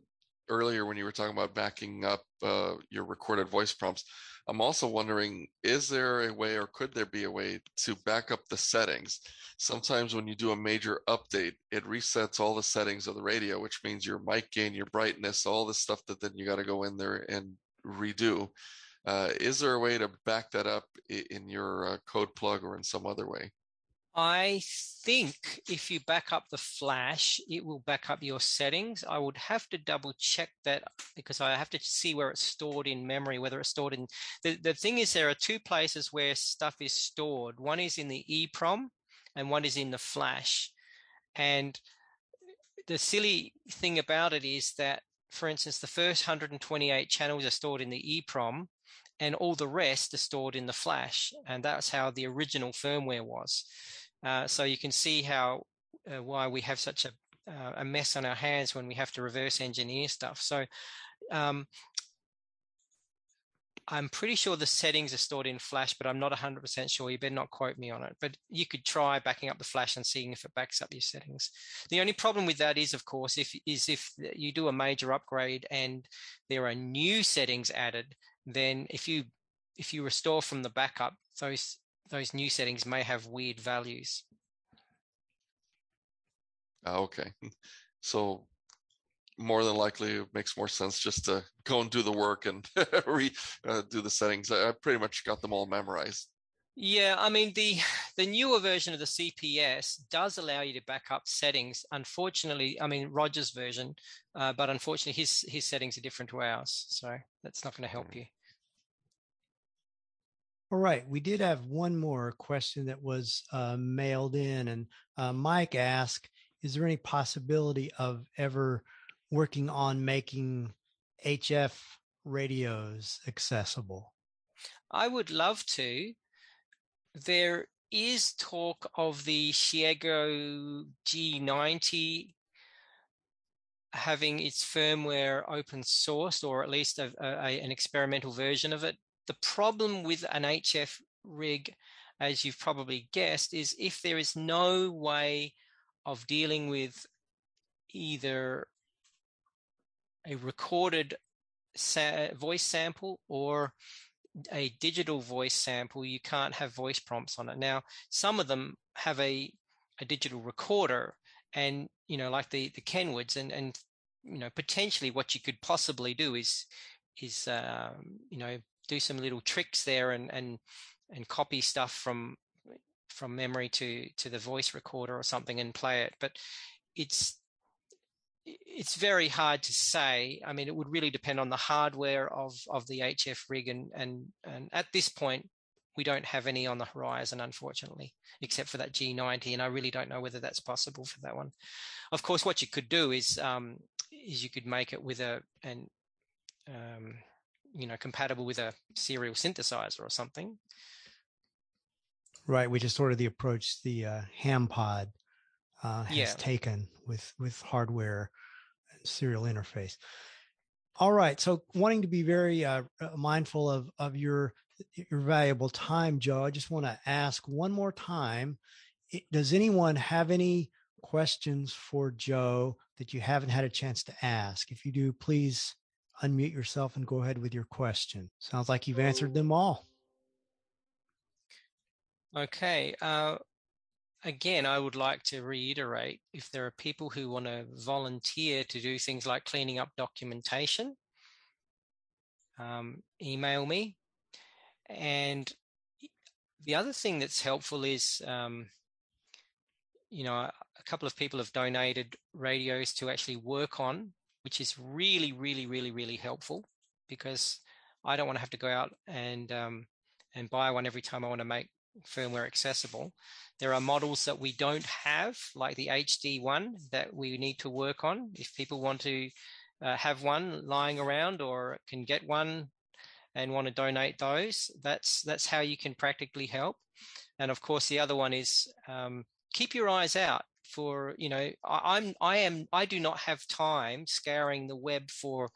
earlier, when you were talking about backing up uh, your recorded voice prompts, I'm also wondering is there a way or could there be a way to back up the settings? Sometimes when you do a major update, it resets all the settings of the radio, which means your mic gain, your brightness, all the stuff that then you got to go in there and redo. Uh, is there a way to back that up in your uh, code plug or in some other way? I think if you back up the flash, it will back up your settings. I would have to double check that because I have to see where it's stored in memory, whether it's stored in the, the thing is there are two places where stuff is stored. One is in the EEPROM and one is in the flash. And the silly thing about it is that, for instance, the first 128 channels are stored in the EEPROM and all the rest are stored in the flash. And that's how the original firmware was. Uh, so you can see how uh, why we have such a uh, a mess on our hands when we have to reverse engineer stuff. So um, I'm pretty sure the settings are stored in Flash, but I'm not 100% sure. You better not quote me on it. But you could try backing up the Flash and seeing if it backs up your settings. The only problem with that is, of course, if is if you do a major upgrade and there are new settings added, then if you if you restore from the backup, those those new settings may have weird values. Oh, okay. [LAUGHS] So more than likely it makes more sense just to go and do the work and [LAUGHS] re uh, do the settings. I, I pretty much got them all memorized. Yeah, I mean the the newer version of the CPS does allow you to back up settings. Unfortunately, I mean Roger's version, uh, but unfortunately his his settings are different to ours, so that's not going to help you. All right, we did have one more question that was uh, mailed in, and uh, Mike asked, "Is there any possibility of ever working on making HF radios accessible?" I would love to. There is talk of the Xiegu G90 having its firmware open sourced or at least a, a, an experimental version of it. The problem with an HF rig, as you've probably guessed, is if there is no way of dealing with either a recorded sa- voice sample or a digital voice sample, you can't have voice prompts on it. Now, some of them have a, a digital recorder and, you know, like the, the Kenwoods and, and, you know, potentially what you could possibly do is, is, um, you know, do some little tricks there and, and, and copy stuff from, from memory to, to the voice recorder or something and play it. But it's, it's very hard to say. I mean, it would really depend on the hardware of of the HF rig, and and and at this point, we don't have any on the horizon, unfortunately, except for that G90, and I really don't know whether that's possible for that one. Of course, what you could do is um, is you could make it with a and um, you know compatible with a serial synthesizer or something. Right, which is sort of the approach the uh, HamPod uh, has Yeah. taken with with hardware and serial interface. All right, so wanting to be very uh, uh, mindful of of your your valuable time, Joe, I just want to ask one more time: Does anyone have any questions for Joe that you haven't had a chance to ask? If you do, please unmute yourself and go ahead with your question. Sounds like you've answered them all. Okay. Uh, again, I would like to reiterate if there are people who want to volunteer to do things like cleaning up documentation, um, email me. And the other thing that's helpful is, um, you know, a, a couple of people have donated radios to actually work on, which is really, really, really, really helpful because I don't want to have to go out and um, and buy one every time I want to make firmware accessible. There are models that we don't have, like the HD one, that we need to work on. If people want to uh, have one lying around or can get one and want to donate those, that's that's how you can practically help. And of course, the other one is um, keep your eyes out for you know I, I'm I am I do not have time scouring the web for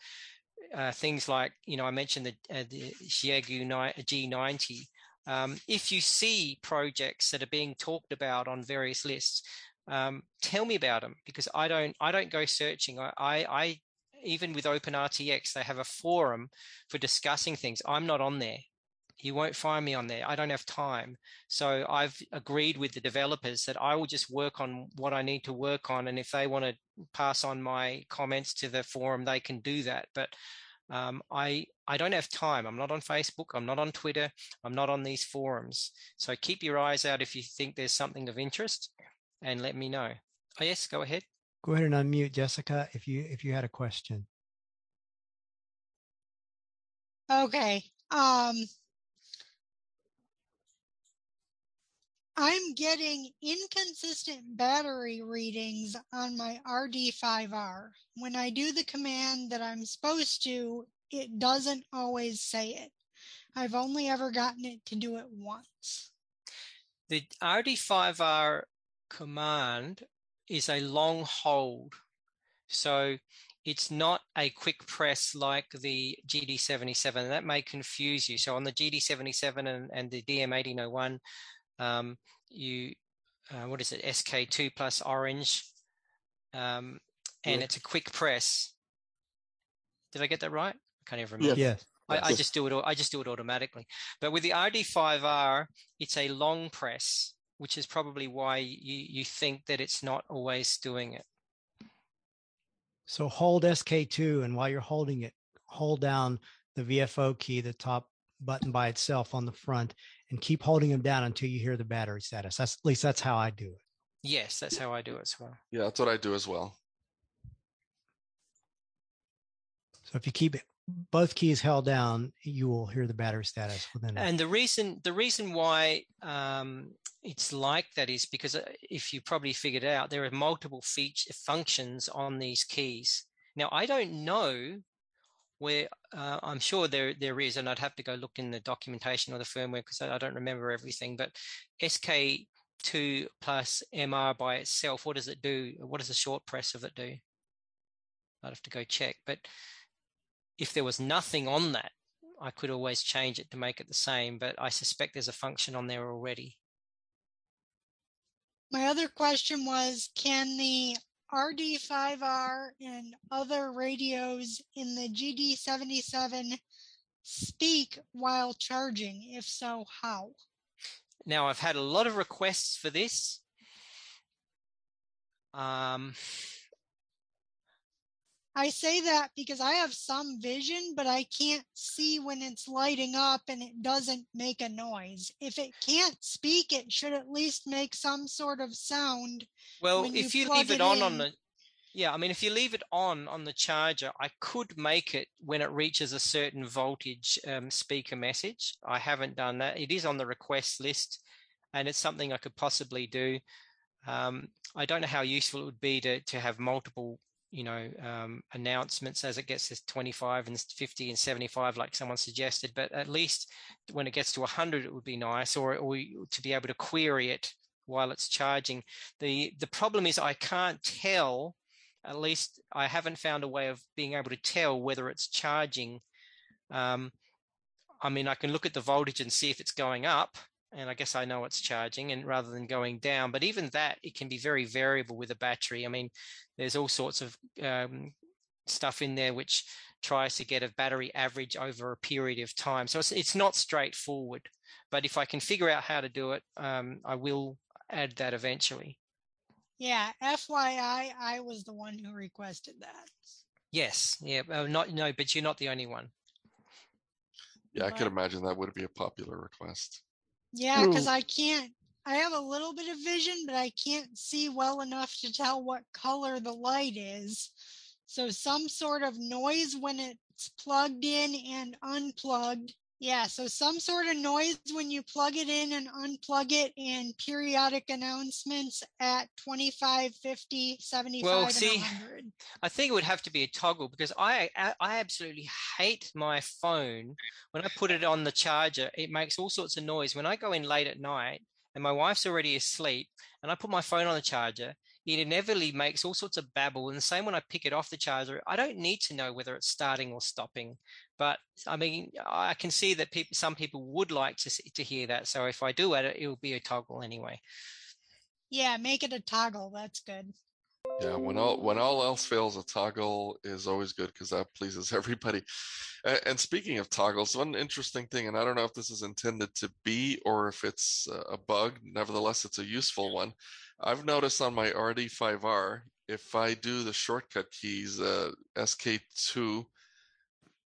uh, things like you know I mentioned the uh, the Xiegu G90. Um, if you see projects that are being talked about on various lists, um, tell me about them because I don't I don't go searching. I, I, I even with OpenRTX they have a forum for discussing things. I'm not on there. You won't find me on there. I don't have time. So I've agreed with the developers that I will just work on what I need to work on, and if they want to pass on my comments to the forum, they can do that. But um, I I don't have time. I'm not on Facebook. I'm not on Twitter. I'm not on these forums. So keep your eyes out if you think there's something of interest, and let me know. Oh yes, go ahead. Go ahead and unmute Jessica if you if you had a question. Okay. Um, I'm getting inconsistent battery readings on my RD5R. When I do the command that I'm supposed to, it doesn't always say it. I've only ever gotten it to do it once. The RD5R command is a long hold. So it's not a quick press like the GD77. That may confuse you. So on the GD77 and, and the DM1801, um, you, uh, what is it, SK2 plus orange, um, and Yeah. it's a quick press. Did I get that right? I can't even remember. Yes. I, I just do it. au- I just do it automatically. But with the RD5R, it's a long press, which is probably why you you think that it's not always doing it. So hold SK2, and while you're holding it, hold down the VFO key, the top button by itself on the front, and keep holding them down until you hear the battery status. That's at least that's how I do it. Yes, that's how I do it as well. Yeah, that's what I do as well. So if you keep both keys held down, you will hear the battery status within. And the reason the reason why um, it's like that is because uh, if you probably figured out, there are multiple feature functions on these keys. Now I don't know where uh, I'm sure there there is, and I'd have to go look in the documentation or the firmware because I, I don't remember everything. But SK2 plus MR by itself, what does it do? What does the short press of it do? I'd have to go check. But if there was nothing on that, I could always change it to make it the same, but I suspect there's a function on there already. My other question was, can the RD5R and other radios in the GD77 speak while charging? If so, how? Now, I've had a lot of requests for this. Um, I say that because I have some vision, but I can't see when it's lighting up and it doesn't make a noise. If it can't speak, it should at least make some sort of sound. Well, if you, you leave it, it on in. on the yeah, I mean, if you leave it on on the charger, I could make it when it reaches a certain voltage um, speaker message. I haven't done that. It is on the request list, and it's something I could possibly do. Um, I don't know how useful it would be to to have multiple you know um, announcements as it gets to 25 and 50 and 75 like someone suggested but at least when it gets to 100 it would be nice or, or to be able to query it while it's charging the the problem is i can't tell at least i haven't found a way of being able to tell whether it's charging um, i mean i can look at the voltage and see if it's going up and I guess I know it's charging and rather than going down. But even that, it can be very variable with a battery. I mean, there's all sorts of um, stuff in there which tries to get a battery average over a period of time. So it's it's not straightforward. But if I can figure out how to do it, um, I will add that eventually. Yeah, FYI, I was the one who requested that. Yes, yeah, uh, not no, but you're not the only one. Yeah, I could imagine that would be a popular request. Yeah, because I can't. I have a little bit of vision, but I can't see well enough to tell what color the light is. So some sort of noise when it's plugged in and unplugged yeah, so some sort of noise when you plug it in and unplug it, and periodic announcements at 25, 50, 75, well, see, 100. [SIGHS] I think it would have to be a toggle because I, I absolutely hate my phone. When I put it on the charger, it makes all sorts of noise. When I go in late at night and my wife's already asleep and I put my phone on the charger, it inevitably makes all sorts of babble. And the same when I pick it off the charger, I don't need to know whether it's starting or stopping. But I mean, I can see that people, some people would like to see, to hear that. So if I do add it, it will be a toggle anyway. Yeah, make it a toggle. That's good. Yeah, when all when all else fails, a toggle is always good because that pleases [LAUGHS] everybody. And speaking of toggles, one interesting thing, and I don't know if this is intended to be or if it's a bug. Nevertheless, it's a useful one. I've noticed on my RD5R, if I do the shortcut keys, uh, SK2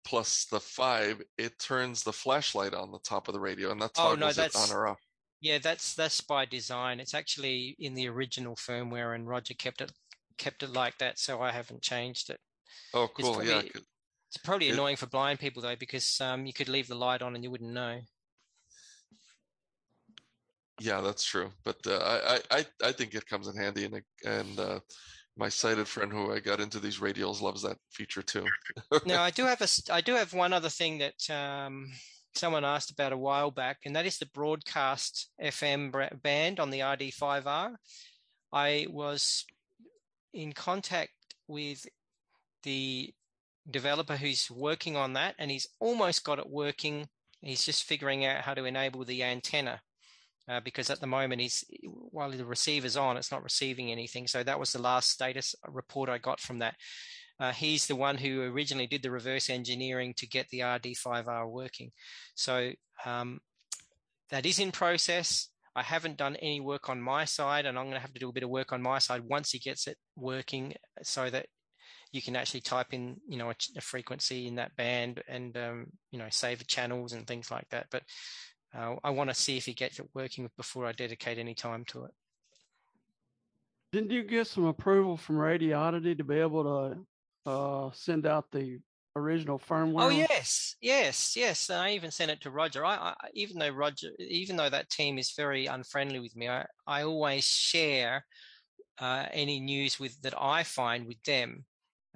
plus the five, it turns the flashlight on the top of the radio, and that toggles oh, no, that's, it on or off. Yeah, that's that's by design. It's actually in the original firmware, and Roger kept it kept it like that, so I haven't changed it. Oh, cool. It's probably, yeah, it's probably it, annoying for blind people though, because um, you could leave the light on and you wouldn't know. Yeah, that's true. But uh, I, I I think it comes in handy, and and uh, my sighted friend who I got into these radials loves that feature too. now I [LAUGHS] do have a I do have one other thing that um, someone asked about a while back, and that is the broadcast FM band on the RD5R. I was in contact with the developer who's working on that, and he's almost got it working. He's just figuring out how to enable the antenna uh, because at the moment he's while the receiver's on, it's not receiving anything. So that was the last status report I got from that. Uh, he's the one who originally did the reverse engineering to get the RD5R working. So um, that is in process. I haven't done any work on my side, and I'm going to have to do a bit of work on my side once he gets it working, so that you can actually type in, you know, a, a frequency in that band and um, you know save the channels and things like that. But uh, I want to see if he gets it working before I dedicate any time to it. Didn't you get some approval from Radioddity to be able to uh, send out the original firmware? Oh yes, yes, yes. And I even sent it to Roger. I, I even though Roger, even though that team is very unfriendly with me, I, I always share uh, any news with that I find with them.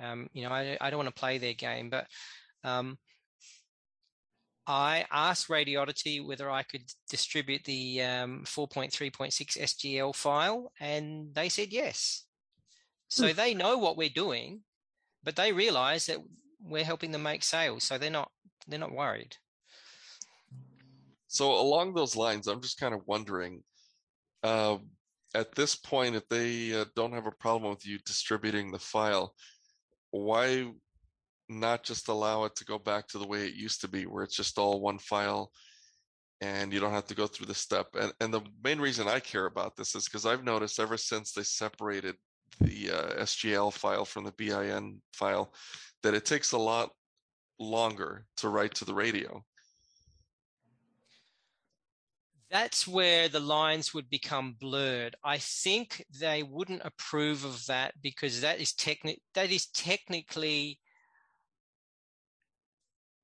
Um, you know, I, I don't want to play their game, but um, I asked Radioddity whether I could distribute the um, 4.3.6 SGL file, and they said yes. So they know what we're doing, but they realize that we're helping them make sales, so they're not they're not worried. So along those lines, I'm just kind of wondering, uh, at this point, if they uh, don't have a problem with you distributing the file, why not just allow it to go back to the way it used to be, where it's just all one file and you don't have to go through the step? And, and the main reason I care about this is because I've noticed ever since they separated the uh, SGL file from the BIN file that it takes a lot longer to write to the radio. That's where the lines would become blurred. I think they wouldn't approve of that because that is techni- that is technically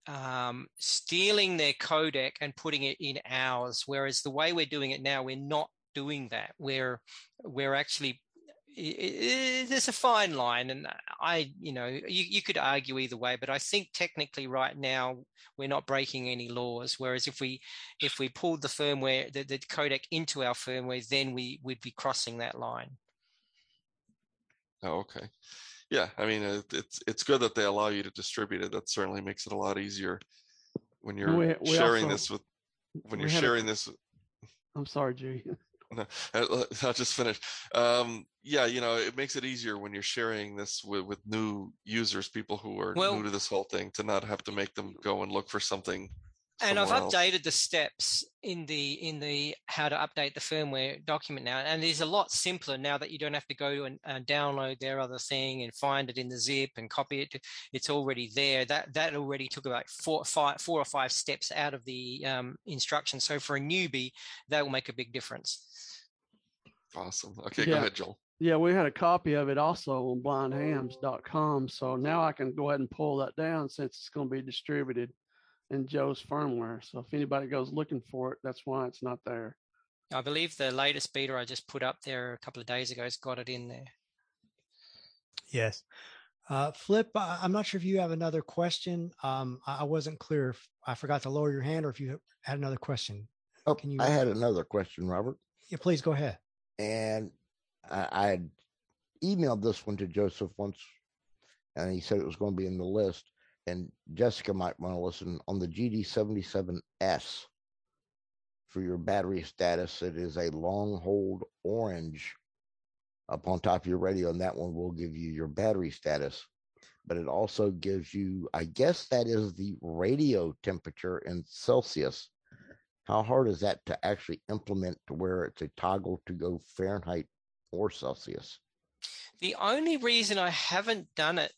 um, stealing their codec and putting it in ours. Whereas the way we're doing it now, we're not doing that. We're we're actually there's a fine line, and I, you know, you, you could argue either way, but I think technically right now we're not breaking any laws. Whereas if we if we pulled the firmware, the, the codec into our firmware, then we would be crossing that line. Oh, okay. Yeah, I mean, it, it's it's good that they allow you to distribute it. That certainly makes it a lot easier when you're We- we sharing also- this with when you're had a- sharing this. I'm sorry, G. [LAUGHS] No, I'll I'll just finish. Um, yeah, you know, it makes it easier when you're sharing this with, with new users, people who are Well- new to this whole thing, to not have to make them go and look for something. and I've else. updated the steps in the in the how to update the firmware document now, and it's a lot simpler now that you don't have to go and, and download their other thing and find it in the zip and copy it. It's already there. That that already took about four, five, four or five steps out of the um, instructions. So for a newbie, that will make a big difference. Awesome. Okay, go ahead, Joel. Yeah, we had a copy of it also on blindhams.com. So now I can go ahead and pull that down since it's going to be distributed in Joe's firmware. So if anybody goes looking for it, that's why it's not there. I believe the latest beta I just put up there a couple of days ago has got it in there. Yes. Uh, Flip, I- I'm not sure if you have another question. Um, I I wasn't clear if I forgot to lower your hand or if you had another question. Oh, Can you- I had another question, Robert, Yeah, please go ahead. and I, emailed this one to Joseph once, and he said it was going to be in the list. And Jessica might want to listen on the GD77S for your battery status. It is a long hold orange up on top of your radio, and that one will give you your battery status. But it also gives you, I guess, that is the radio temperature in Celsius. How hard is that to actually implement to where it's a toggle to go Fahrenheit or Celsius? The only reason I haven't done it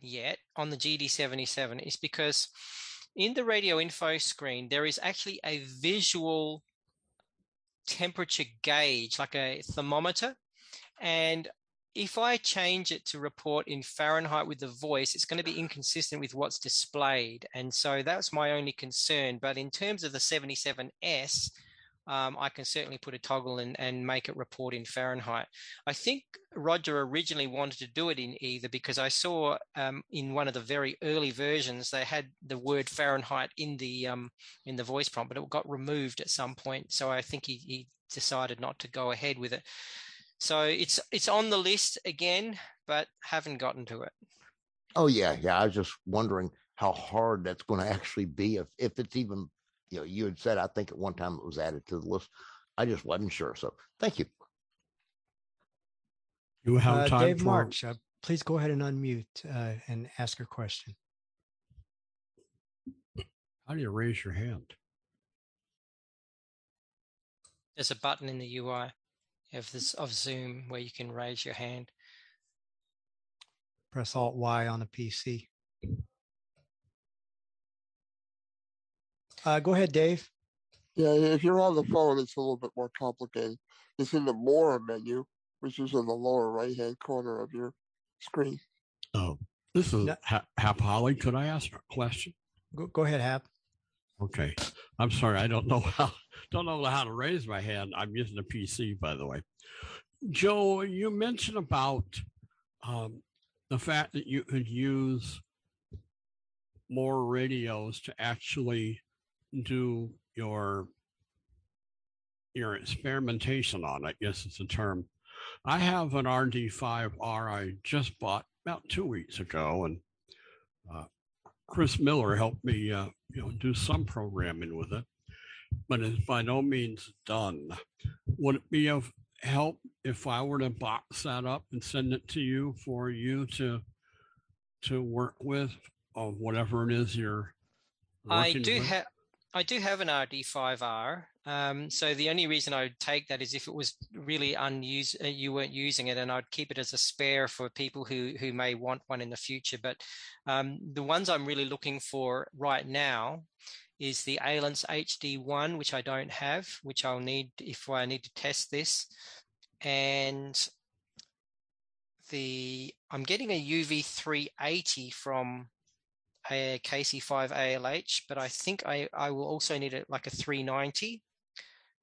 yet on the GD77 is because in the radio info screen, there is actually a visual temperature gauge, like a thermometer. And if I change it to report in Fahrenheit with the voice, it's going to be inconsistent with what's displayed. And so that's my only concern. But in terms of the 77S, um, I can certainly put a toggle and, and make it report in Fahrenheit. I think Roger originally wanted to do it in either because I saw um, in one of the very early versions they had the word Fahrenheit in the um, in the voice prompt, but it got removed at some point. So I think he, he decided not to go ahead with it. So it's it's on the list again, but haven't gotten to it. Oh yeah, yeah. I was just wondering how hard that's going to actually be if if it's even you know you had said I think at one time it was added to the list. I just wasn't sure. So thank you. You have Uh, time Dave for March, uh, please go ahead and unmute uh, and ask your question. how do you raise your hand? There's a button in the UI of this of Zoom where you can raise your hand. Press Alt Y on a PC. Uh, go ahead, Dave. Yeah, if you're on the phone, it's a little bit more complicated. It's in the More menu, which is in the lower right hand corner of your screen. Oh, This is Ha- Hap Holly. Could I ask a question? Go, go ahead, Hap. Okay. I'm sorry. I don't know [LAUGHS] how don't know how to raise my hand. I'm using a PC, by the way. Joe, you mentioned about um, the fact that you could use more radios to actually do your your experimentation on. It, I guess it's a term. I have an RD5R I just bought about two weeks ago, and uh, Chris Miller helped me, uh, you know, do some programming with it, but it's by no means done. Would it be of help if I were to box that up and send it to you for you to to work with, or whatever it is you're? I do have I do have an RD5R. Um, so the only reason I would take that is if it was really unused, uh, you weren't using it, and I'd keep it as a spare for people who who may want one in the future. But um, the ones I'm really looking for right now is the Ailunce HD1, which I don't have, which I'll need if I need to test this, and the I'm getting a UV380 from a KC5 ALH, but I think I, I will also need it like a 390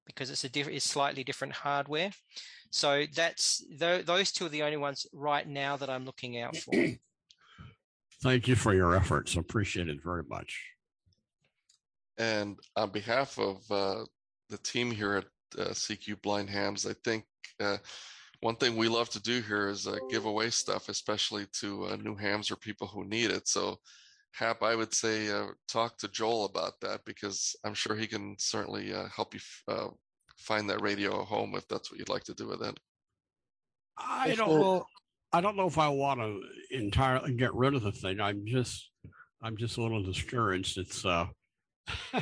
because it's a different, it's slightly different hardware. So that's th- those two are the only ones right now that I'm looking out for. [CLEARS THROAT] Thank you for your efforts. Appreciate it very much. And on behalf of uh, the team here at uh, CQ Blind Hams, I think uh, one thing we love to do here is uh, give away stuff, especially to uh, new hams or people who need it. So, Hap, I would say uh, talk to Joel about that because I'm sure he can certainly uh, help you f- uh, find that radio at home if that's what you'd like to do with it. I don't know. I don't know if I want to entirely get rid of the thing. I'm just, I'm just a little discouraged. It's, uh, [LAUGHS]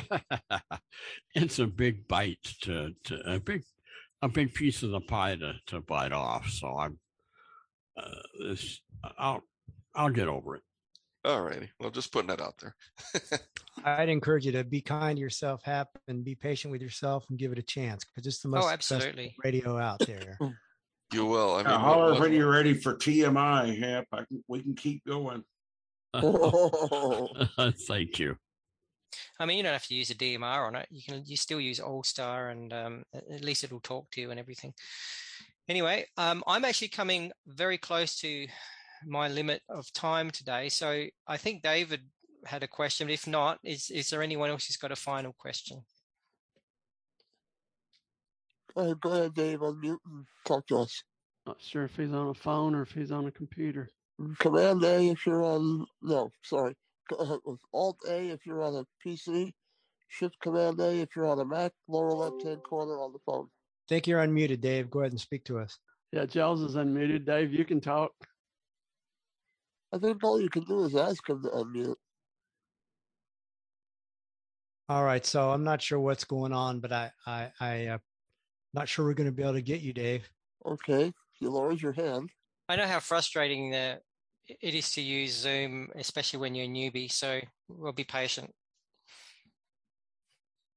it's a big bite to, to a big, a big piece of the pie to, to bite off. So I'm, uh, this, I'll, I'll get over it. All righty. Well, just putting that out there. [LAUGHS] I'd encourage you to be kind to yourself, Hap, and be patient with yourself and give it a chance because it's the most Oh, successful absolutely. radio out there. [LAUGHS] You will. I mean, Yeah, what- holler when you're ready for TMI, Hap. I can, we can keep going. [LAUGHS] Thank you. I mean, you don't have to use a DMR on it. You can you still use All Star, and um, at at least it'll talk to you and everything. Anyway, um, I'm actually coming very close to my limit of time today, so I think David had a question. If not, is is there anyone else who's got a final question? Go ahead, go ahead, Dave. Unmute and talk to us. Not sure if he's on a phone or if he's on a computer. Command A if you're on. No, sorry. With Alt A if you're on a PC. Shift Command A if you're on a Mac. Lower left hand corner on the phone. think you're unmuted, Dave. Go ahead and speak to us. Yeah, Giles is unmuted. Dave, you can talk. I think all you can do is ask him to unmute. All right, so I'm not sure what's going on, but I, I, I, uh, not sure we're going to be able to get you, Dave. Okay, he lowers your hand. I know how frustrating the, it is to use Zoom, especially when you're a newbie. So we'll be patient.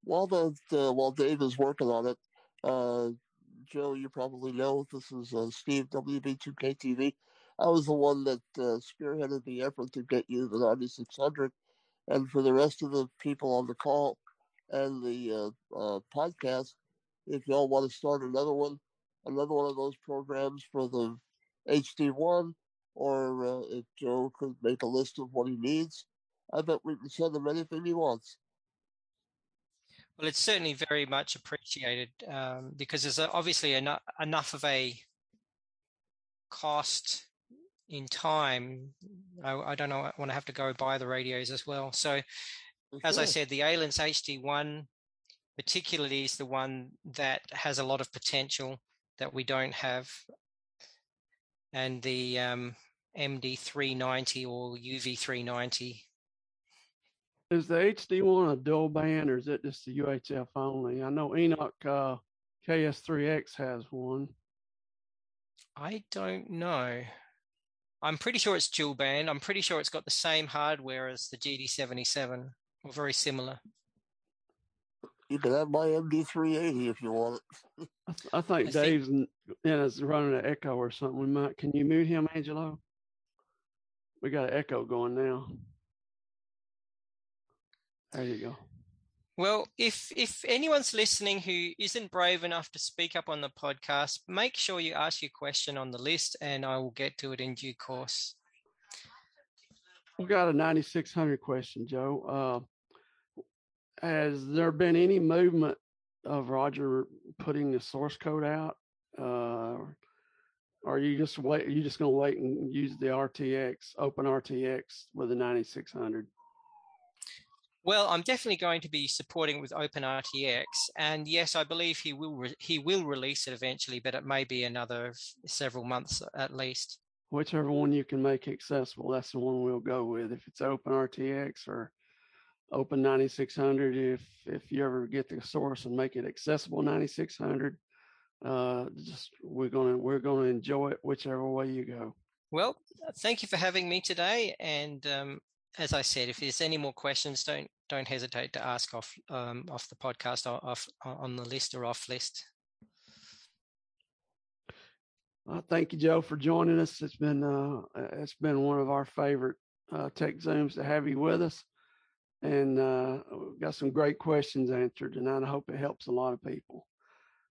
While the, the while Dave is working on it, uh, Joe, you probably know this is uh, Steve WB2KTV. I was the one that uh, spearheaded the effort to get you the 9600, and for the rest of the people on the call and the uh, uh, podcast, if y'all want to start another one, another one of those programs for the HD1, or uh, if Joe could make a list of what he needs, I bet we can send him anything he wants. Well, it's certainly very much appreciated um, because there's obviously enough, enough of a cost in time. I, I don't know. I want to have to go buy the radios as well. So, as I said, the Ailunce HD1 particularly is the one that has a lot of potential that we don't have, and the um, MD390 or UV390 Is the HD one a dual band or is it just the UHF only? I know Enoch uh, KS3X has one. I don't know. I'm pretty sure it's dual band. I'm pretty sure it's got the same hardware as the GD77 or very similar. You can have my MD380 if you want it. I, th- I think I see. Dave's in, in is running an echo or something. We might. Can you mute him, Angelo? We got an echo going now. There you go. Well, if if anyone's listening who isn't brave enough to speak up on the podcast, make sure you ask your question on the list, and I will get to it in due course. We've got a 9600 question, Joe. Uh, has there been any movement of Roger putting the source code out? Uh, are you just wait? Are you just going to wait and use the RTX, Open RTX with the 9600? Well, I'm definitely going to be supporting with OpenRTX, and yes, I believe he will re- he will release it eventually, but it may be another f- several months at least. Whichever one you can make accessible, that's the one we'll go with. If it's Open RTX or Open 9600, if if you ever get the source and make it accessible 9600, uh, just we're gonna we're gonna enjoy it whichever way you go. Well, thank you for having me today, and um, as I said, if there's any more questions, don't don't hesitate to ask off um, off the podcast or off on the list or off list. Uh, thank you, Joe, for joining us. It's been uh, it's been one of our favorite uh, tech zooms to have you with us, and uh, we've got some great questions answered, and I hope it helps a lot of people.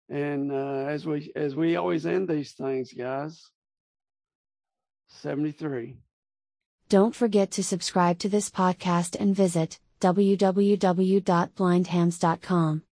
And uh, as we as we always end these things, guys, seventy three. Don't forget to subscribe to this podcast and visit www.blindhams.com.